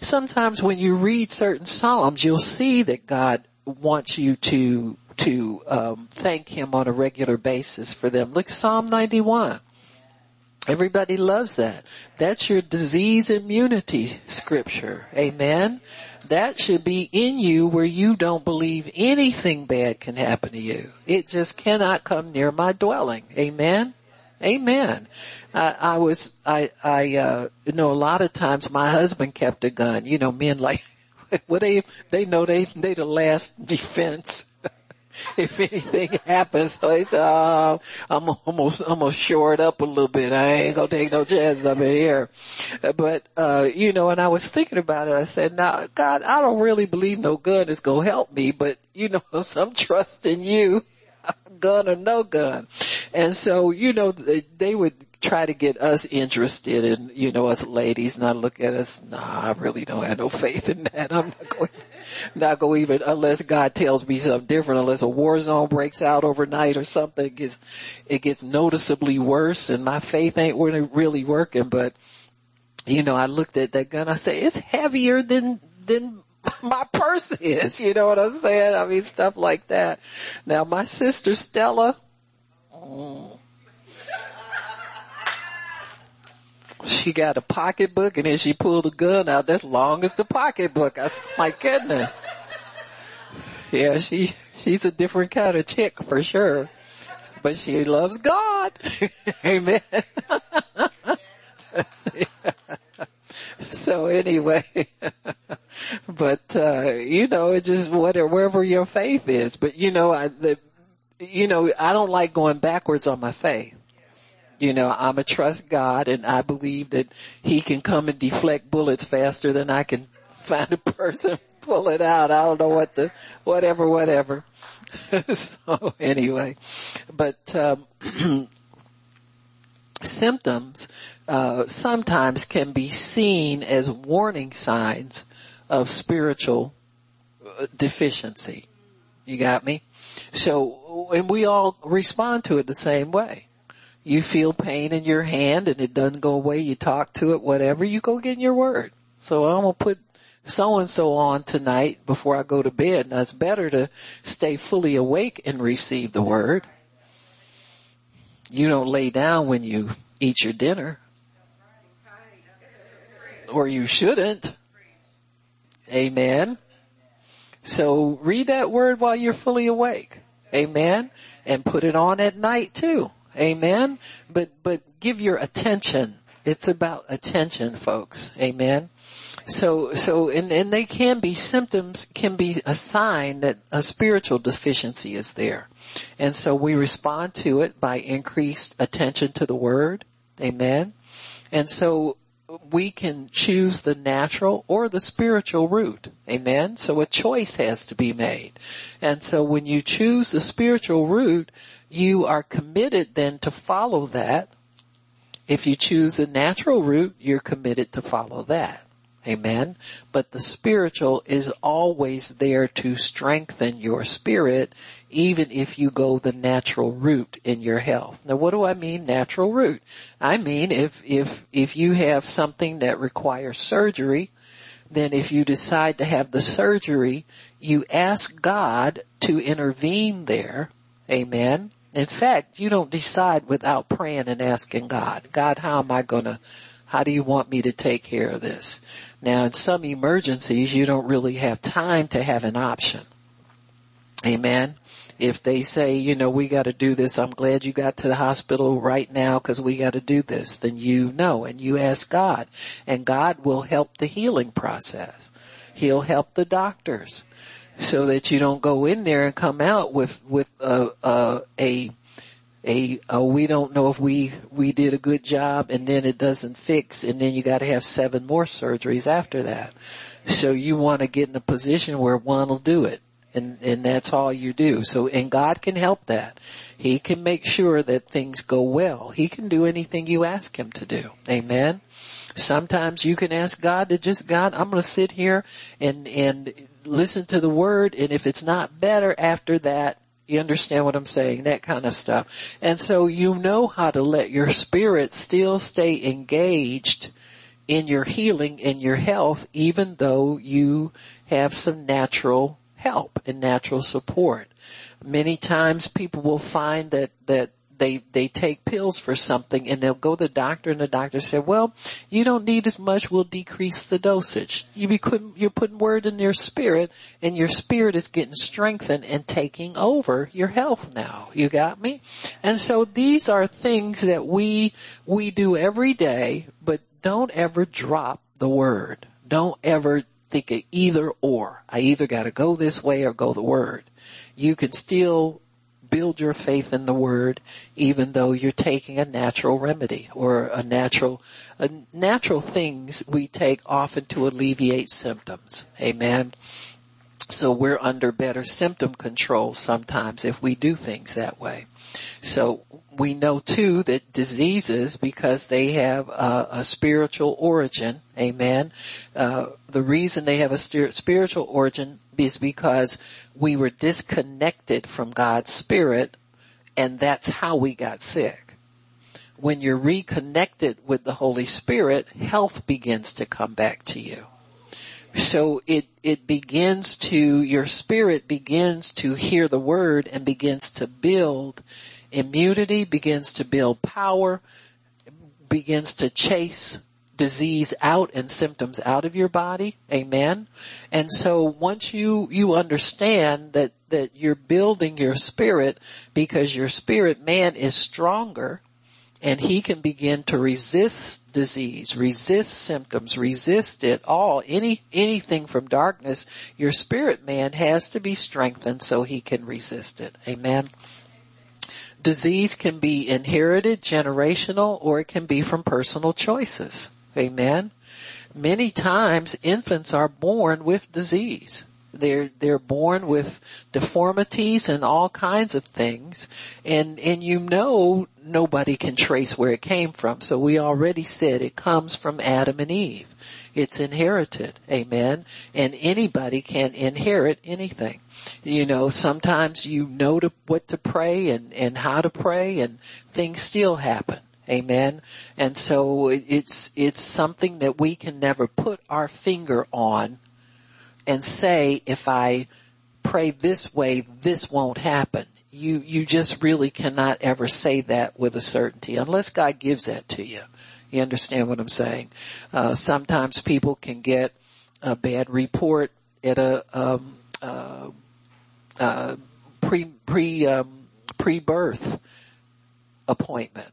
Sometimes when you read certain Psalms, you'll see that God wants you to, to, um, thank Him on a regular basis for them. Look Psalm 91. Everybody loves that. That's your disease immunity scripture. Amen. That should be in you where you don't believe anything bad can happen to you. It just cannot come near my dwelling. Amen. Amen. I, I was, I, I, uh, you know, a lot of times my husband kept a gun. You know, men like, well, they, they know they, they the last defense. if anything happens. So they say, oh, I'm almost, almost short up a little bit. I ain't gonna take no chances up in here. But, uh, you know, and I was thinking about it. I said, now, God, I don't really believe no gun is gonna help me, but you know, I'm trusting you, gun or no gun. And so, you know, they, they would try to get us interested in, you know, us ladies and I look at us, nah, I really don't have no faith in that. I'm not going, not going even, unless God tells me something different, unless a war zone breaks out overnight or something, it gets, it gets noticeably worse and my faith ain't really working, but you know, I looked at that gun, I said, it's heavier than, than my purse is, you know what I'm saying? I mean, stuff like that. Now my sister Stella, she got a pocketbook and then she pulled a gun out that's long as the pocketbook. I said, my goodness. Yeah, she, she's a different kind of chick for sure. But she loves God. Amen. so anyway, but, uh, you know, it just whatever, wherever your faith is. But you know, I, the, you know, I don't like going backwards on my faith. You know, I'm a trust God and I believe that he can come and deflect bullets faster than I can find a person, pull it out. I don't know what the, whatever, whatever. so anyway, but, um, symptoms, uh, sometimes can be seen as warning signs of spiritual uh, deficiency. You got me? So, and we all respond to it the same way you feel pain in your hand and it doesn't go away, you talk to it, whatever, you go get in your word. So I'm gonna put so and so on tonight before I go to bed. Now it's better to stay fully awake and receive the word. You don't lay down when you eat your dinner. Or you shouldn't. Amen. So read that word while you're fully awake. Amen. And put it on at night too. Amen. But, but give your attention. It's about attention, folks. Amen. So, so, and, and they can be symptoms, can be a sign that a spiritual deficiency is there. And so we respond to it by increased attention to the word. Amen. And so we can choose the natural or the spiritual route. Amen. So a choice has to be made. And so when you choose the spiritual route, you are committed then to follow that. If you choose a natural route, you're committed to follow that. Amen. But the spiritual is always there to strengthen your spirit, even if you go the natural route in your health. Now what do I mean natural route? I mean if, if, if you have something that requires surgery, then if you decide to have the surgery, you ask God to intervene there. Amen. In fact, you don't decide without praying and asking God, God, how am I gonna, how do you want me to take care of this? Now in some emergencies, you don't really have time to have an option. Amen. If they say, you know, we gotta do this, I'm glad you got to the hospital right now because we gotta do this, then you know and you ask God and God will help the healing process. He'll help the doctors so that you don't go in there and come out with with a a a, a, a we don't know if we we did a good job and then it doesn't fix and then you got to have seven more surgeries after that. So you want to get in a position where one will do it. And, and that's all you do. So, and God can help that. He can make sure that things go well. He can do anything you ask Him to do. Amen. Sometimes you can ask God to just, God, I'm going to sit here and, and listen to the word and if it's not better after that, You understand what I'm saying? That kind of stuff. And so you know how to let your spirit still stay engaged in your healing and your health even though you have some natural help and natural support. Many times people will find that, that they they take pills for something and they'll go to the doctor and the doctor said, well, you don't need as much. We'll decrease the dosage. You be you're putting word in your spirit and your spirit is getting strengthened and taking over your health now. You got me? And so these are things that we, we do every day, but don't ever drop the word. Don't ever think of either or. I either gotta go this way or go the word. You can still build your faith in the word even though you're taking a natural remedy or a natural, a natural things we take often to alleviate symptoms. Amen. So we're under better symptom control sometimes if we do things that way. So we know too that diseases, because they have a, a spiritual origin, amen, uh, the reason they have a spiritual origin is because we were disconnected from God's spirit and that's how we got sick. When you're reconnected with the Holy Spirit, health begins to come back to you. So it, it begins to, your spirit begins to hear the word and begins to build immunity, begins to build power, begins to chase disease out and symptoms out of your body. Amen. And so once you, you understand that, that you're building your spirit because your spirit man is stronger and he can begin to resist disease, resist symptoms, resist it all, any, anything from darkness, your spirit man has to be strengthened so he can resist it. Amen. Disease can be inherited, generational, or it can be from personal choices. Amen. Many times infants are born with disease. They're, they're born with deformities and all kinds of things. And, and you know nobody can trace where it came from. So we already said it comes from Adam and Eve. It's inherited. Amen. And anybody can inherit anything. You know, sometimes you know to, what to pray and, and how to pray and things still happen. Amen. And so it's, it's something that we can never put our finger on and say, if I pray this way, this won't happen. You, you just really cannot ever say that with a certainty unless God gives that to you. You understand what I'm saying? Uh, sometimes people can get a bad report at a, um, uh, uh, pre, pre, um, pre-birth appointment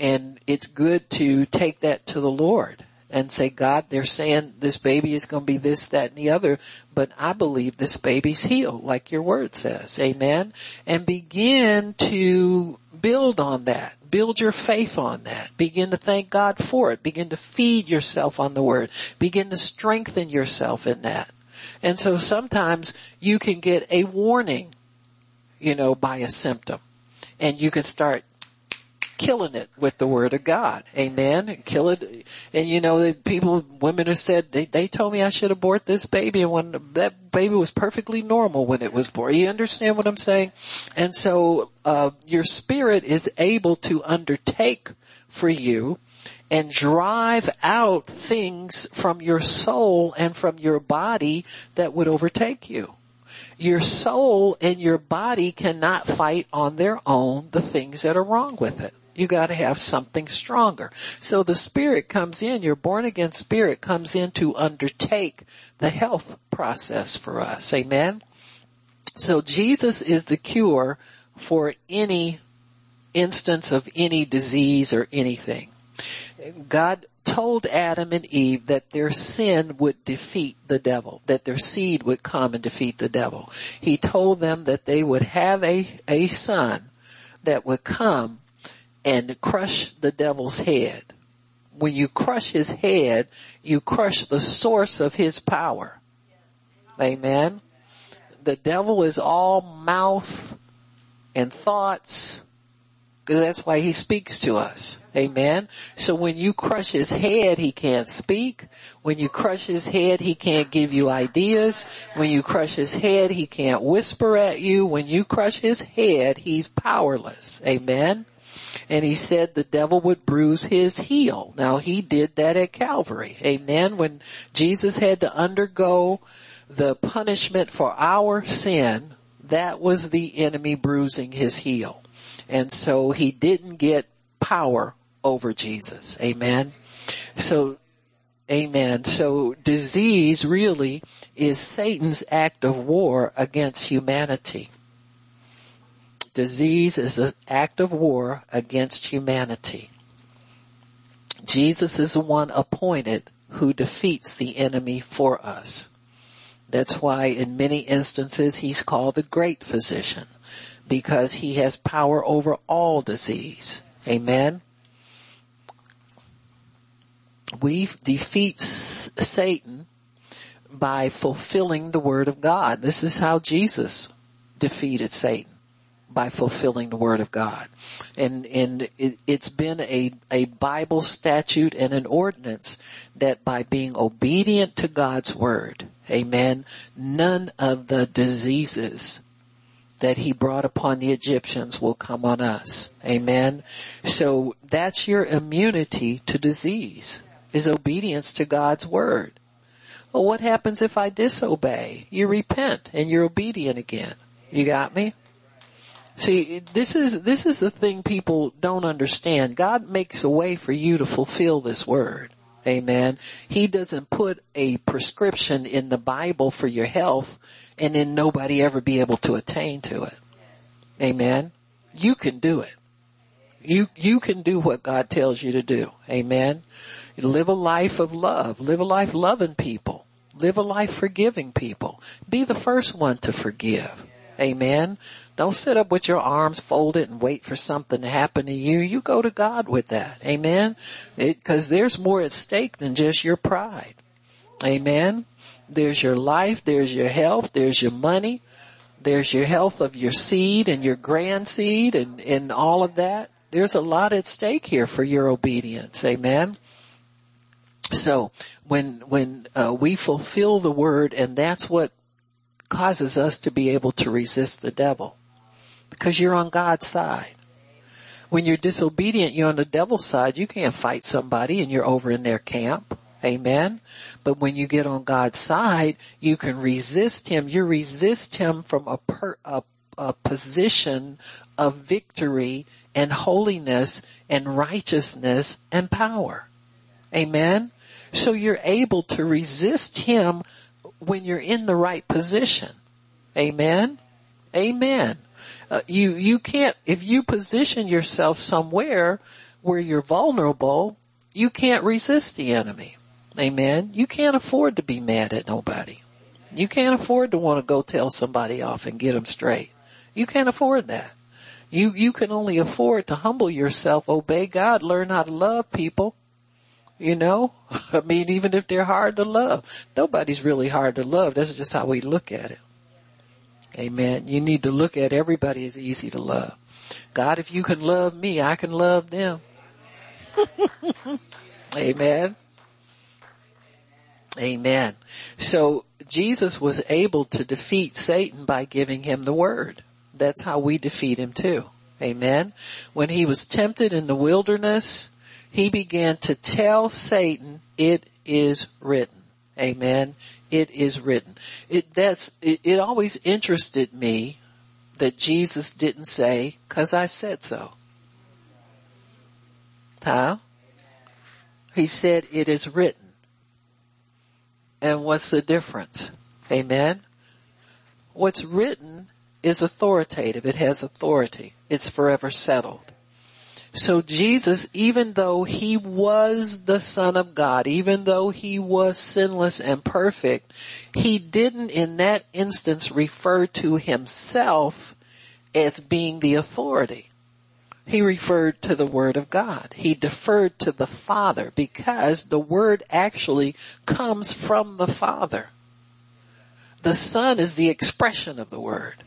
and it's good to take that to the Lord and say, God, they're saying this baby is going to be this, that, and the other, but I believe this baby's healed, like your word says. Amen. And begin to build on that. Build your faith on that. Begin to thank God for it. Begin to feed yourself on the word. Begin to strengthen yourself in that. And so sometimes you can get a warning, you know, by a symptom and you can start killing it with the word of God. Amen. Kill it. And you know, people, women have said, they, they told me I should abort this baby and when that baby was perfectly normal when it was born. You understand what I'm saying? And so, uh, your spirit is able to undertake for you and drive out things from your soul and from your body that would overtake you your soul and your body cannot fight on their own the things that are wrong with it. You gotta have something stronger. So the spirit comes in, your born again spirit comes in to undertake the health process for us. Amen? So Jesus is the cure for any instance of any disease or anything. God told Adam and Eve that their sin would defeat the devil, that their seed would come and defeat the devil. He told them that they would have a, a son that would come and crush the devil's head. When you crush his head, you crush the source of his power. Amen. The devil is all mouth and thoughts. That's why he speaks to us. Amen. So when you crush his head, he can't speak. When you crush his head, he can't give you ideas. When you crush his head, he can't whisper at you. When you crush his head, he's powerless. Amen. And he said the devil would bruise his heel. Now he did that at Calvary. Amen. When Jesus had to undergo the punishment for our sin, that was the enemy bruising his heel. And so he didn't get power over Jesus. Amen. So, amen. So disease really is Satan's act of war against humanity. Disease is an act of war against humanity. Jesus is the one appointed who defeats the enemy for us. That's why in many instances he's called the great physician because he has power over all disease. Amen. We defeat Satan by fulfilling the word of God. This is how Jesus defeated Satan by fulfilling the word of God. And, and it, has been a, a Bible statute and an ordinance that by being obedient to God's word, amen, none of the diseases that he brought upon the Egyptians will come on us. Amen. So that's your immunity to disease is obedience to God's word. Well, what happens if I disobey? You repent and you're obedient again. You got me? See, this is, this is the thing people don't understand. God makes a way for you to fulfill this word. Amen. He doesn't put a prescription in the Bible for your health and then nobody ever be able to attain to it. Amen. You can do it. You, you can do what God tells you to do. Amen. Live a life of love. Live a life loving people. Live a life forgiving people. Be the first one to forgive. Amen. Don't sit up with your arms folded and wait for something to happen to you. You go to God with that. Amen. Cause there's more at stake than just your pride. Amen. There's your life, there's your health, there's your money, there's your health of your seed and your grand seed and, and all of that. There's a lot at stake here for your obedience. Amen. So when, when, uh, we fulfill the word and that's what causes us to be able to resist the devil because you're on God's side. When you're disobedient, you're on the devil's side. You can't fight somebody and you're over in their camp. Amen. But when you get on God's side, you can resist him. You resist him from a, per, a, a position of victory and holiness and righteousness and power. Amen. So you're able to resist him when you're in the right position. Amen. Amen. Uh, you, you can't, if you position yourself somewhere where you're vulnerable, you can't resist the enemy. Amen. You can't afford to be mad at nobody. You can't afford to want to go tell somebody off and get them straight. You can't afford that. You, you can only afford to humble yourself, obey God, learn how to love people. You know, I mean, even if they're hard to love, nobody's really hard to love. That's just how we look at it. Amen. You need to look at everybody as easy to love. God, if you can love me, I can love them. Amen. Amen. So Jesus was able to defeat Satan by giving him the word. That's how we defeat him too. Amen. When he was tempted in the wilderness, he began to tell Satan, it is written. Amen it is written. It, that's, it, it always interested me that Jesus didn't say, cause I said so. Huh? He said it is written. And what's the difference? Amen? What's written is authoritative. It has authority. It's forever settled. So Jesus, even though he was the son of God, even though he was sinless and perfect, he didn't in that instance refer to himself as being the authority. He referred to the word of God. He deferred to the Father because the word actually comes from the Father. The Son is the expression of the word.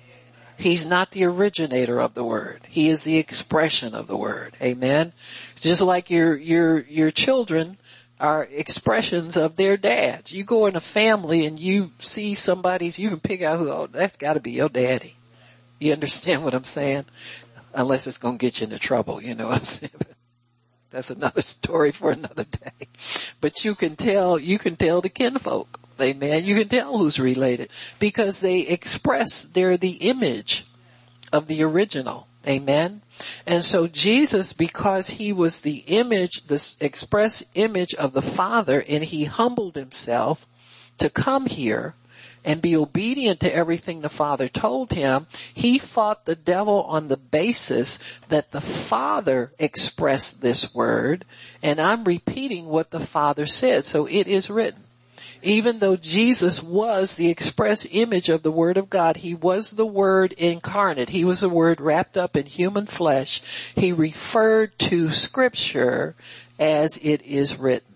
He's not the originator of the word. He is the expression of the word. Amen. Just like your, your, your children are expressions of their dads. You go in a family and you see somebody's, you can pick out who, oh, that's gotta be your daddy. You understand what I'm saying? Unless it's gonna get you into trouble, you know what I'm saying? That's another story for another day. But you can tell, you can tell the kinfolk. Amen. You can tell who's related because they express, they're the image of the original. Amen. And so Jesus, because he was the image, the express image of the Father and he humbled himself to come here and be obedient to everything the Father told him, he fought the devil on the basis that the Father expressed this word and I'm repeating what the Father said. So it is written even though Jesus was the express image of the Word of God, He was the Word incarnate. He was the Word wrapped up in human flesh. He referred to scripture as it is written.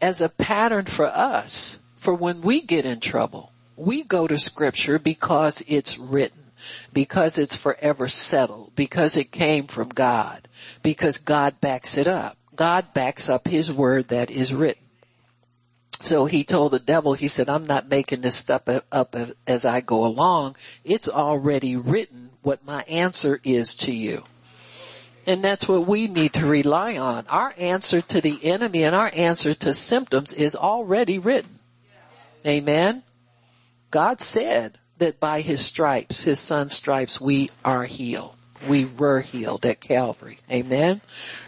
As a pattern for us, for when we get in trouble, we go to scripture because it's written because it's forever settled, because it came from God, because God backs it up. God backs up His word that is written. So he told the devil, he said, I'm not making this stuff up as I go along. It's already written what my answer is to you. And that's what we need to rely on. Our answer to the enemy and our answer to symptoms is already written. Amen. God said that by his stripes, his son's stripes, we are healed. We were healed at Calvary. Amen.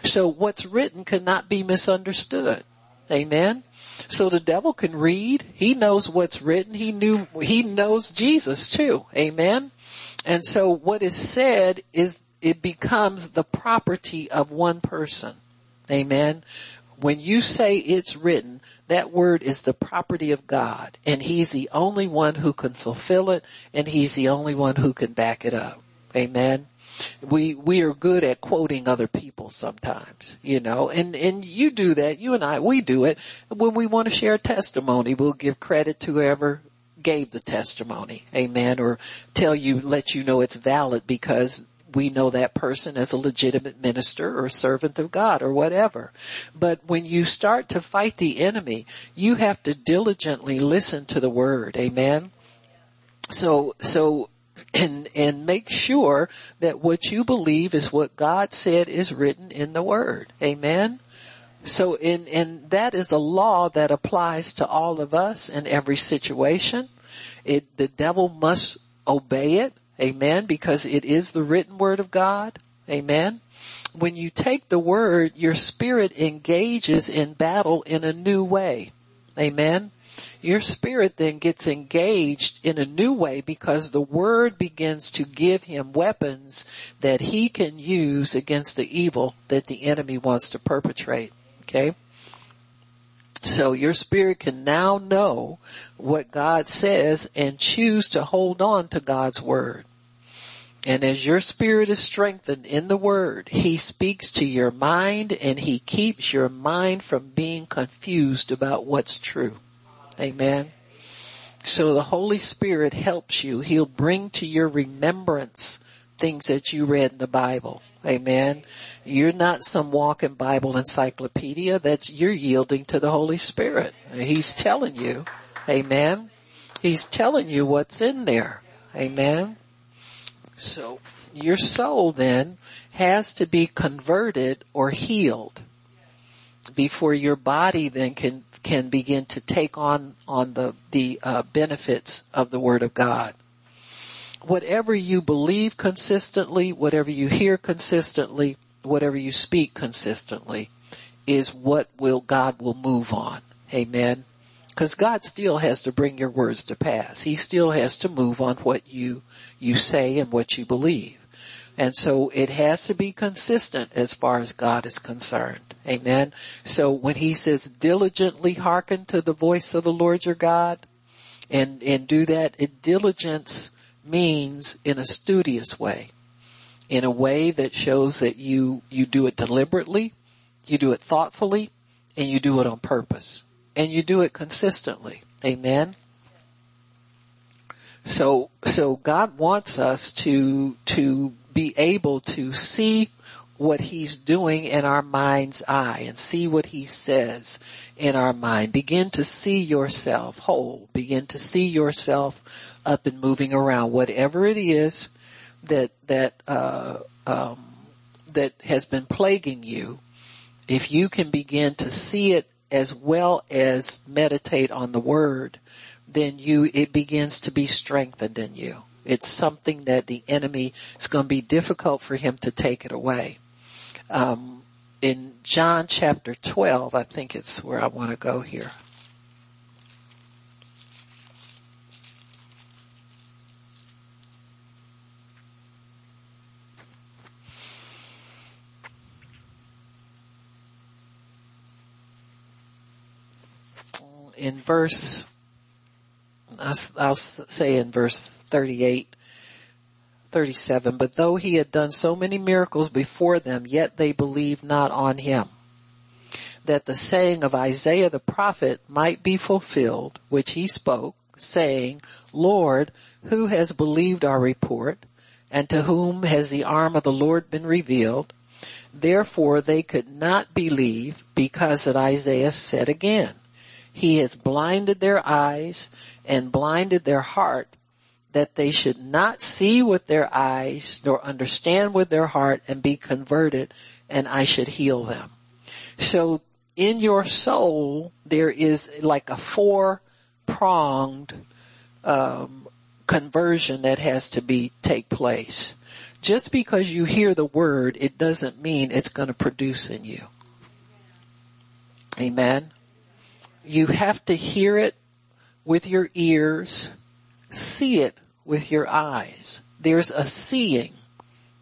So what's written cannot be misunderstood. Amen. So the devil can read. He knows what's written. He knew, he knows Jesus too. Amen. And so what is said is it becomes the property of one person. Amen. When you say it's written, that word is the property of God and he's the only one who can fulfill it and he's the only one who can back it up. Amen we we are good at quoting other people sometimes, you know, and and you do that. You and I, we do it when we want to share testimony. We'll give credit to whoever gave the testimony, amen, or tell you, let you know it's valid because we know that person as a legitimate minister or servant of God or whatever. But when you start to fight the enemy, you have to diligently listen to the word. Amen. So, so and, and make sure that what you believe is what God said is written in the word. Amen. So in, and that is a law that applies to all of us in every situation. It, the devil must obey it. Amen. Because it is the written word of God. Amen. When you take the word, your spirit engages in battle in a new way. Amen your spirit then gets engaged in a new way because the word begins to give him weapons that he can use against the evil that the enemy wants to perpetrate. Okay? So your spirit can now know what God says and choose to hold on to God's word. And as your spirit is strengthened in the word, he speaks to your mind and he keeps your mind from being confused about what's true. Amen. So the Holy Spirit helps you. He'll bring to your remembrance things that you read in the Bible. Amen. You're not some walking Bible encyclopedia. That's, you're yielding to the Holy Spirit. He's telling you. Amen. He's telling you what's in there. Amen. So your soul then has to be converted or healed before your body then can can begin to take on on the the uh, benefits of the Word of God. Whatever you believe consistently, whatever you hear consistently, whatever you speak consistently, is what will God will move on. Amen. Because God still has to bring your words to pass. He still has to move on what you you say and what you believe. And so it has to be consistent as far as God is concerned. Amen. So when he says diligently hearken to the voice of the Lord your God and, and do that, it diligence means in a studious way, in a way that shows that you, you do it deliberately, you do it thoughtfully, and you do it on purpose. And you do it consistently. Amen. So, so God wants us to, to be able to see what he's doing in our mind's eye and see what he says in our mind. Begin to see yourself whole. Begin to see yourself up and moving around. Whatever it is that, that, uh, um, that has been plaguing you, if you can begin to see it as well as meditate on the word, then you, it begins to be strengthened in you. It's something that the enemy is going to be difficult for him to take it away. Um, in John chapter 12, I think it's where I want to go here. In verse, I'll say in verse 38, 37, but though he had done so many miracles before them, yet they believed not on him. That the saying of Isaiah the prophet might be fulfilled, which he spoke, saying, Lord, who has believed our report, and to whom has the arm of the Lord been revealed? Therefore they could not believe because that Isaiah said again, He has blinded their eyes and blinded their heart that they should not see with their eyes nor understand with their heart and be converted and I should heal them. So in your soul, there is like a four pronged, um, conversion that has to be take place. Just because you hear the word, it doesn't mean it's going to produce in you. Amen. You have to hear it with your ears, see it with your eyes. There's a seeing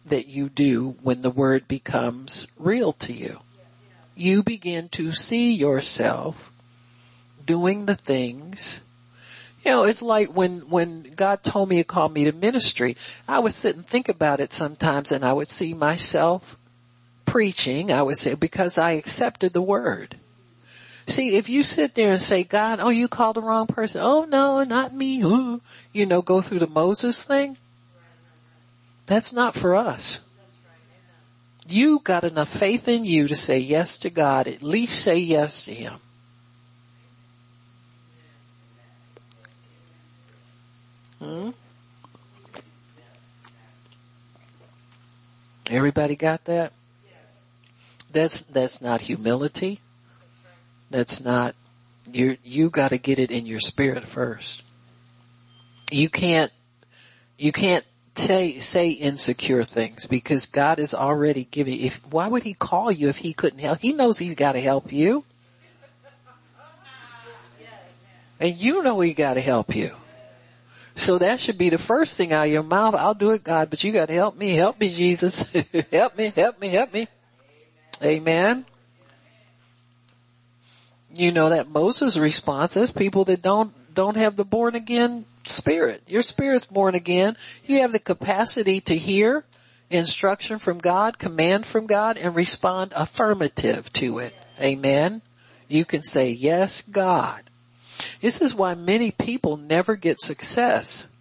that you do when the word becomes real to you. You begin to see yourself doing the things you know, it's like when, when God told me to call me to ministry, I would sit and think about it sometimes and I would see myself preaching, I would say, because I accepted the word. See, if you sit there and say, God, oh, you called the wrong person. Oh no, not me. Ooh. You know, go through the Moses thing. That's not for us. You got enough faith in you to say yes to God. At least say yes to Him. Hmm? Everybody got that? That's, that's not humility. That's not, you you gotta get it in your spirit first. You can't, you can't say, say insecure things because God is already giving, if, why would he call you if he couldn't help? He knows he's gotta help you. And you know he gotta help you. So that should be the first thing out of your mouth. I'll do it, God, but you gotta help me. Help me, Jesus. help me, help me, help me. Amen you know, that Moses response is people that don't, don't have the born again spirit. Your spirit's born again. You have the capacity to hear instruction from God, command from God, and respond affirmative to it. Amen. You can say, yes, God. This is why many people never get success.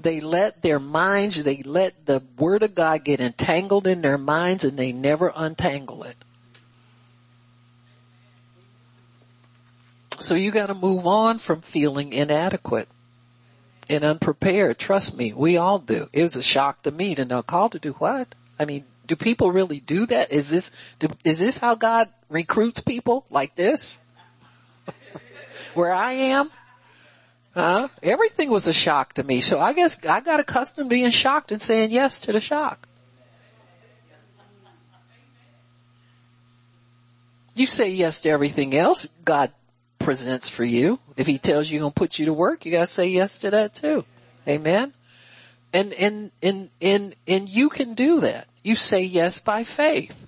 They let their minds, they let the word of God get entangled in their minds and they never untangle it. So you gotta move on from feeling inadequate and unprepared. Trust me, we all do. It was a shock to me to know called to do what? I mean, do people really do that? Is this, do, is this how God recruits people like this? Where I am? Huh? Everything was a shock to me. So I guess I got accustomed to being shocked and saying yes to the shock. You say yes to everything else. God presents for you. If he tells you he's gonna put you to work, you gotta say yes to that too. Amen. And, and, and, and, and you can do that. You say yes by faith.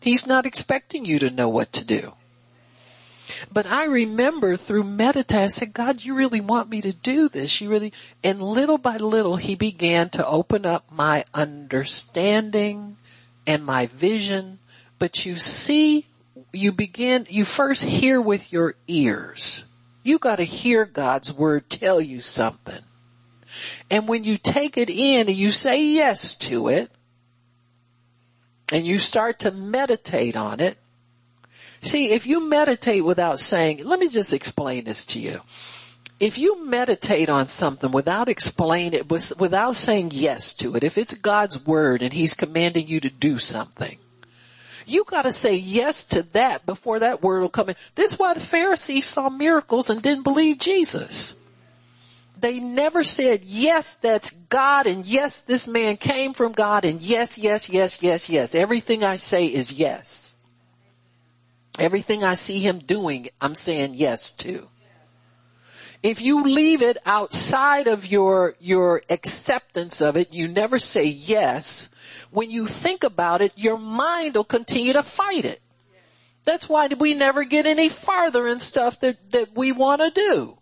He's not expecting you to know what to do. But I remember through meditation, I said, God, you really want me to do this. You really, and little by little, he began to open up my understanding and my vision. But you see you begin, you first hear with your ears. You gotta hear God's word tell you something. And when you take it in and you say yes to it, and you start to meditate on it, see, if you meditate without saying, let me just explain this to you. If you meditate on something without explaining it, without saying yes to it, if it's God's word and He's commanding you to do something, you gotta say yes to that before that word will come in. This is why the Pharisees saw miracles and didn't believe Jesus. They never said, yes, that's God and yes, this man came from God and yes, yes, yes, yes, yes. Everything I say is yes. Everything I see him doing, I'm saying yes to. If you leave it outside of your, your acceptance of it, you never say yes, when you think about it, your mind will continue to fight it. That's why we never get any farther in stuff that, that we want to do.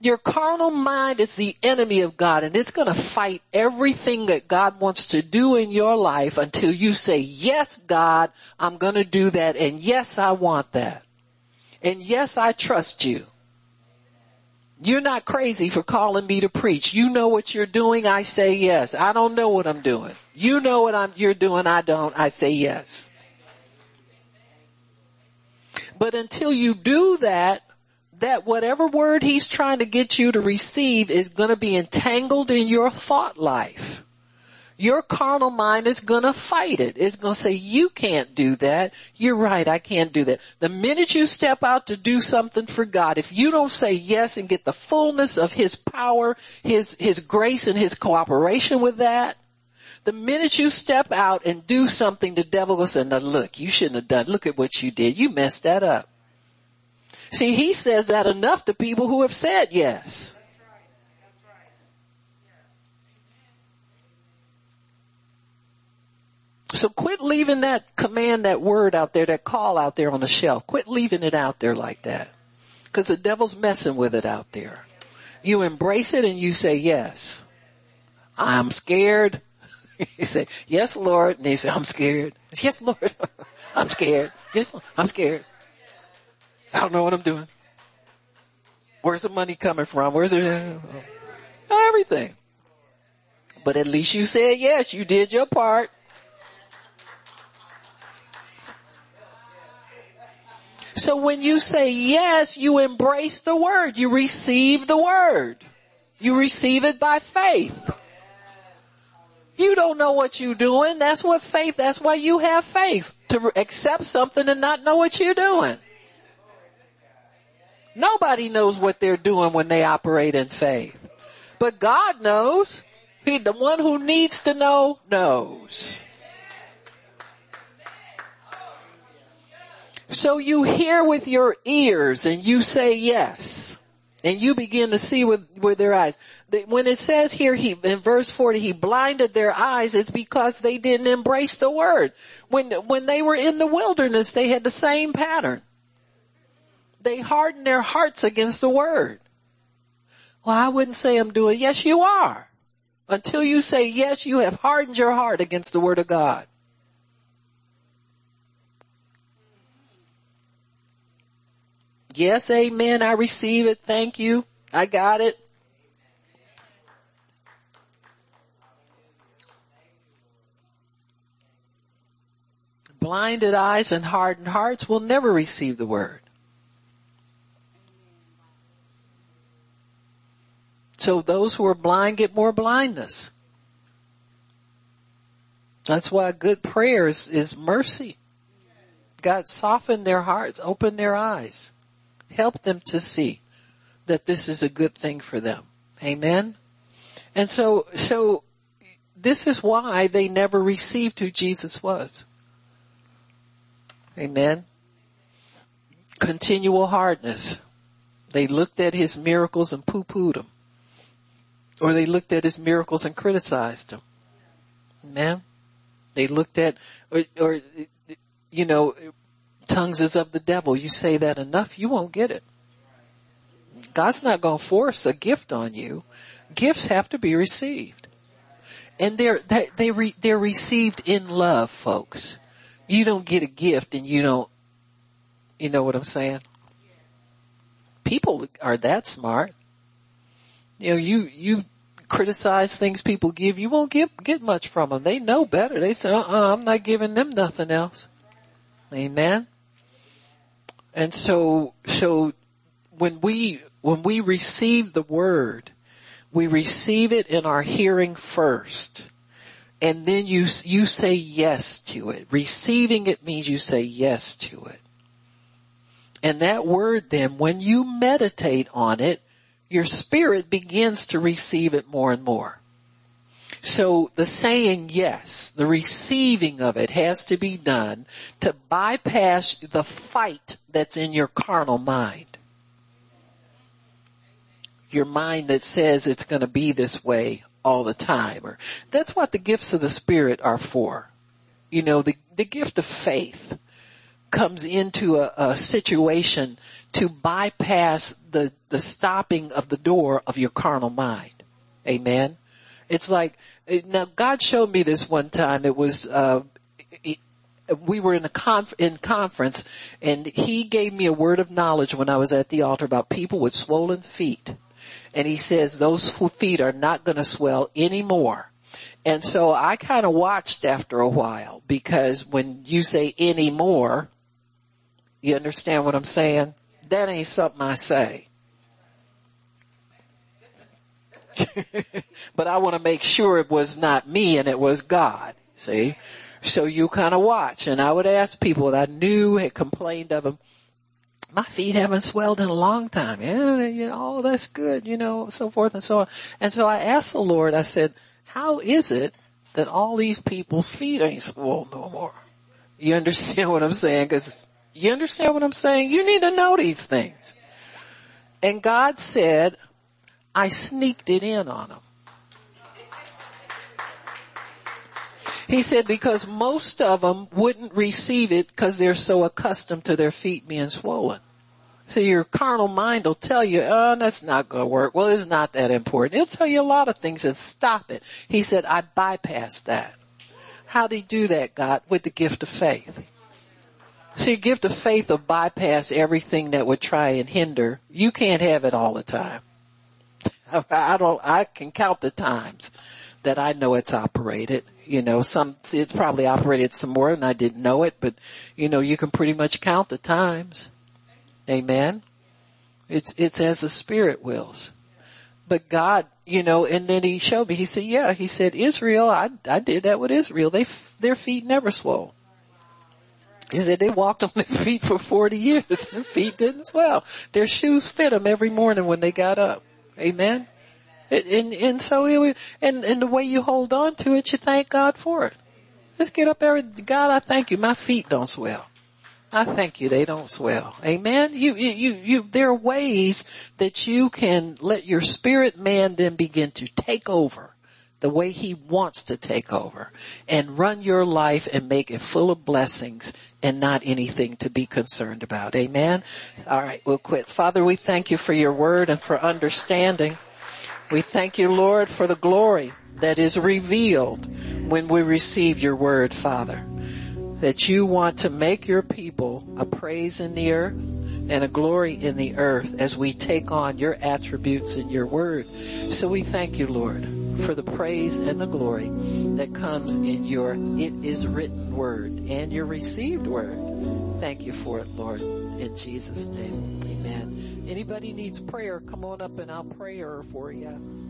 Your carnal mind is the enemy of God and it's gonna fight everything that God wants to do in your life until you say, yes, God, I'm gonna do that and yes, I want that. And yes, I trust you. You're not crazy for calling me to preach. You know what you're doing. I say yes. I don't know what I'm doing. You know what I'm, you're doing. I don't. I say yes. But until you do that, that whatever word he's trying to get you to receive is going to be entangled in your thought life your carnal mind is gonna fight it. It's gonna say, you can't do that. You're right, I can't do that. The minute you step out to do something for God, if you don't say yes and get the fullness of His power, His, His grace and His cooperation with that, the minute you step out and do something, the devil will say, now look, you shouldn't have done, look at what you did. You messed that up. See, he says that enough to people who have said yes. So quit leaving that command, that word out there, that call out there on the shelf. Quit leaving it out there like that. Cause the devil's messing with it out there. You embrace it and you say yes. I'm scared. you say, yes Lord. And he say, I'm scared. Yes Lord. I'm scared. Yes, Lord. I'm scared. I don't know what I'm doing. Where's the money coming from? Where's it? Everything. But at least you said yes. You did your part. So when you say yes, you embrace the word. You receive the word. You receive it by faith. You don't know what you're doing. That's what faith, that's why you have faith. To accept something and not know what you're doing. Nobody knows what they're doing when they operate in faith. But God knows. He, the one who needs to know, knows. So you hear with your ears and you say yes. And you begin to see with, with their eyes. When it says here, he, in verse 40, he blinded their eyes, it's because they didn't embrace the word. When, when they were in the wilderness, they had the same pattern. They hardened their hearts against the word. Well, I wouldn't say I'm doing, yes you are. Until you say yes, you have hardened your heart against the word of God. Yes, amen. I receive it. Thank you. I got it. Blinded eyes and hardened hearts will never receive the word. So those who are blind get more blindness. That's why good prayer is, is mercy. God soften their hearts, open their eyes. Help them to see that this is a good thing for them. Amen. And so, so this is why they never received who Jesus was. Amen. Continual hardness. They looked at his miracles and poo-pooed them. Or they looked at his miracles and criticized him. Amen. They looked at, or, or you know, tongues is of the devil. You say that enough, you won't get it. God's not going to force a gift on you. Gifts have to be received. And they're, they, re, they're received in love, folks. You don't get a gift and you don't, you know what I'm saying? People are that smart. You know, you, you criticize things people give, you won't get, get much from them. They know better. They say, uh-uh, I'm not giving them nothing else. Amen. And so, so when we, when we receive the word, we receive it in our hearing first. And then you, you say yes to it. Receiving it means you say yes to it. And that word then, when you meditate on it, your spirit begins to receive it more and more. So the saying yes, the receiving of it has to be done to bypass the fight that's in your carnal mind. Your mind that says it's going to be this way all the time or that's what the gifts of the spirit are for. You know, the, the gift of faith comes into a, a situation to bypass the, the stopping of the door of your carnal mind. Amen. It's like, now God showed me this one time. It was, uh, we were in a conf- in conference and he gave me a word of knowledge when I was at the altar about people with swollen feet. And he says those feet are not going to swell anymore. And so I kind of watched after a while because when you say anymore, you understand what I'm saying? That ain't something I say. but I want to make sure it was not me and it was God. See? So you kind of watch and I would ask people that I knew had complained of them. My feet haven't swelled in a long time. Yeah, you know, oh, that's good, you know, so forth and so on. And so I asked the Lord, I said, how is it that all these people's feet ain't swollen no more? You understand what I'm saying? Cause you understand what I'm saying? You need to know these things. And God said, I sneaked it in on them. He said because most of them wouldn't receive it because they're so accustomed to their feet being swollen. So your carnal mind will tell you, oh, that's not going to work. Well, it's not that important. It'll tell you a lot of things and stop it. He said, I bypassed that. How did he do that, God? With the gift of faith. See, gift of faith will bypass everything that would try and hinder. You can't have it all the time. I don't, I can count the times that I know it's operated. You know, some, it's probably operated some more and I didn't know it, but you know, you can pretty much count the times. Amen. It's, it's as the Spirit wills. But God, you know, and then he showed me, he said, yeah, he said, Israel, I, I did that with Israel. They, their feet never swole. He said they walked on their feet for 40 years. Their feet didn't swell. Their shoes fit them every morning when they got up. Amen. And, and so it, and, and the way you hold on to it, you thank God for it. Just get up every, God, I thank you. My feet don't swell. I thank you. They don't swell. Amen. You, you, you, there are ways that you can let your spirit man then begin to take over the way he wants to take over and run your life and make it full of blessings and not anything to be concerned about. Amen. All right. We'll quit. Father, we thank you for your word and for understanding. We thank you, Lord, for the glory that is revealed when we receive your word, Father. That you want to make your people a praise in the earth and a glory in the earth as we take on your attributes in your word. So we thank you, Lord for the praise and the glory that comes in your it is written word and your received word. Thank you for it, Lord. In Jesus' name. Amen. Anybody needs prayer, come on up and I'll pray for you.